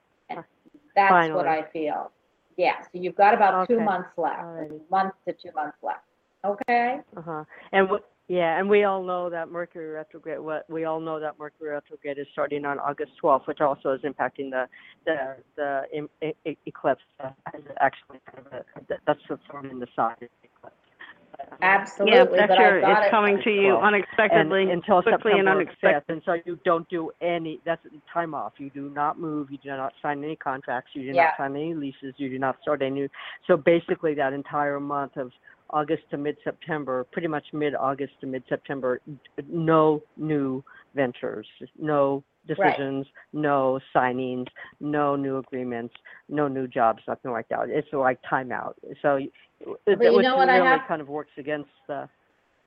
That's Finally. what I feel. Yeah, so you've got about two months left, Alrighty. month to two months left. Okay? Uh-huh. And w- yeah, and we all know that Mercury retrograde. What we all know that Mercury retrograde is starting on August 12th, which also is impacting the the the e- e- eclipse. Uh, as actually, kind of a, that's the form in the sign of the eclipse. But, um, Absolutely, Yeah, but that's I got it's it. coming to you Well, unexpectedly, and, until quickly and September unexpectedly. 5th, and so you don't do any. That's time off. You do not move. You do not sign any contracts. You do Yeah. not sign any leases. You do not start any. New so basically, that entire month of August to mid-September, pretty much mid-August to mid-September, no new ventures, no decisions, no signings, no new agreements, no new jobs, nothing like that. It's like timeout. So, y- you which know what I really kind of works against the.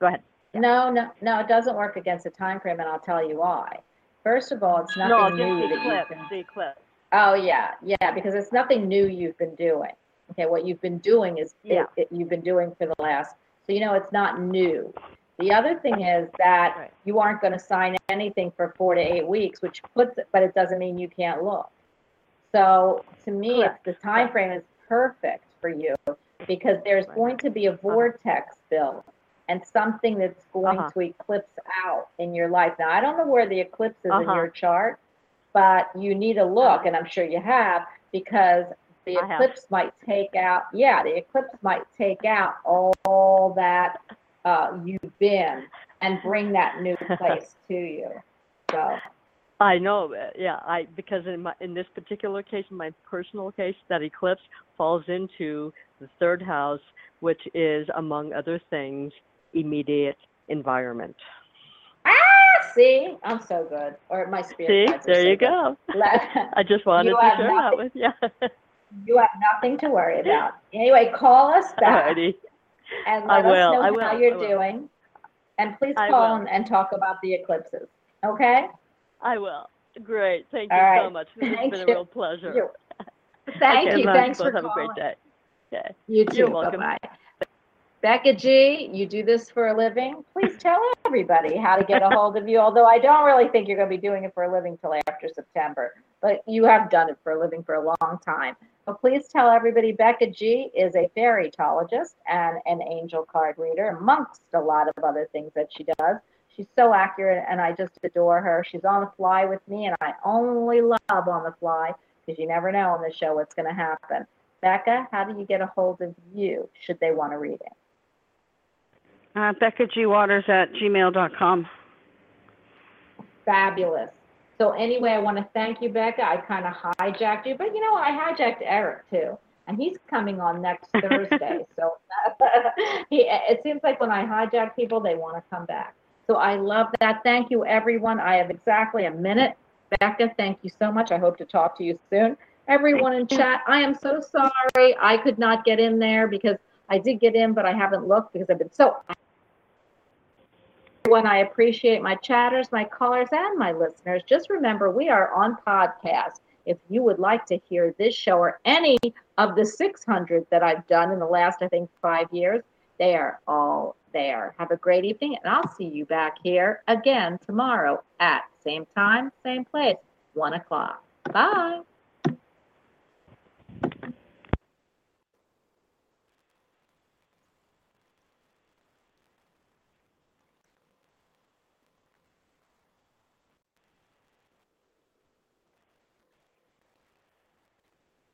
Go ahead. No, no, no, it doesn't work against the time frame, and I'll tell you why. First of all, it's nothing just new the that you've been. Oh, yeah, yeah, because it's nothing new you've been doing. Okay, what you've been doing is, Yeah. it, you've been doing for the last, so you know, it's not new. The other thing is that Right. you aren't gonna sign anything for four to eight weeks, which puts, it but it doesn't mean you can't look. So, to me, Correct. the time frame is perfect for you, because there's Right. going to be a vortex built and something that's going Uh-huh. to eclipse out in your life. Now, I don't know where the eclipse is in Uh-huh. your chart, but you need to look, and I'm sure you have, because the I have. eclipse might take out, yeah, the eclipse might take out all that uh, you've been and bring that new place to you. So, I know. Yeah, I because in my in this particular case, my personal case, that eclipse falls into the third house, which is among other things, immediate environment. ah, see, I'm so good. Or my spirit See, there so you good. go. I just wanted to share that with you. you have nothing to worry about. Anyway, call us back. Alrighty. And I let will, us know I how will, I you're will. doing. And please I call will. and, and talk about the eclipses. Okay? I will. Great. Thank All you right. so much. This has Thank been you. a real pleasure. You- Thank okay, you. Thanks both for have a calling. great day. Okay. You too. You're welcome. Bye bye. Becca G, you do this for a living. Please tell everybody how to get a hold of you. Although I don't really think you're going to be doing it for a living till after September, but you have done it for a living for a long time. But please tell everybody Becca G is a fairyologist and an angel card reader, amongst a lot of other things that she does. She's so accurate, and I just adore her. She's on the fly with me, and I only love on the fly because you never know on the show what's going to happen. Becca, how do you get a hold of you should they want to read it? Uh, Becca G. Waters at gmail.com. Fabulous. So anyway, I want to thank you, Becca. I kind of hijacked you, but you know, I hijacked Eric too, and he's coming on next Thursday. so he, it seems like when I hijack people, they want to come back. So I love that. Thank you, everyone. I have exactly a minute. Becca, thank you so much. I hope to talk to you soon. Everyone in chat, I am so sorry I could not get in there because I did get in, but I haven't looked because I've been so everyone. I appreciate my chatters, my callers, and my listeners. Just remember, we are on podcast. If you would like to hear this show or any of the 600 that I've done in the last, I think, five years, they are all there. Have a great evening, and I'll see you back here again tomorrow at same time, same place, one o'clock. Bye.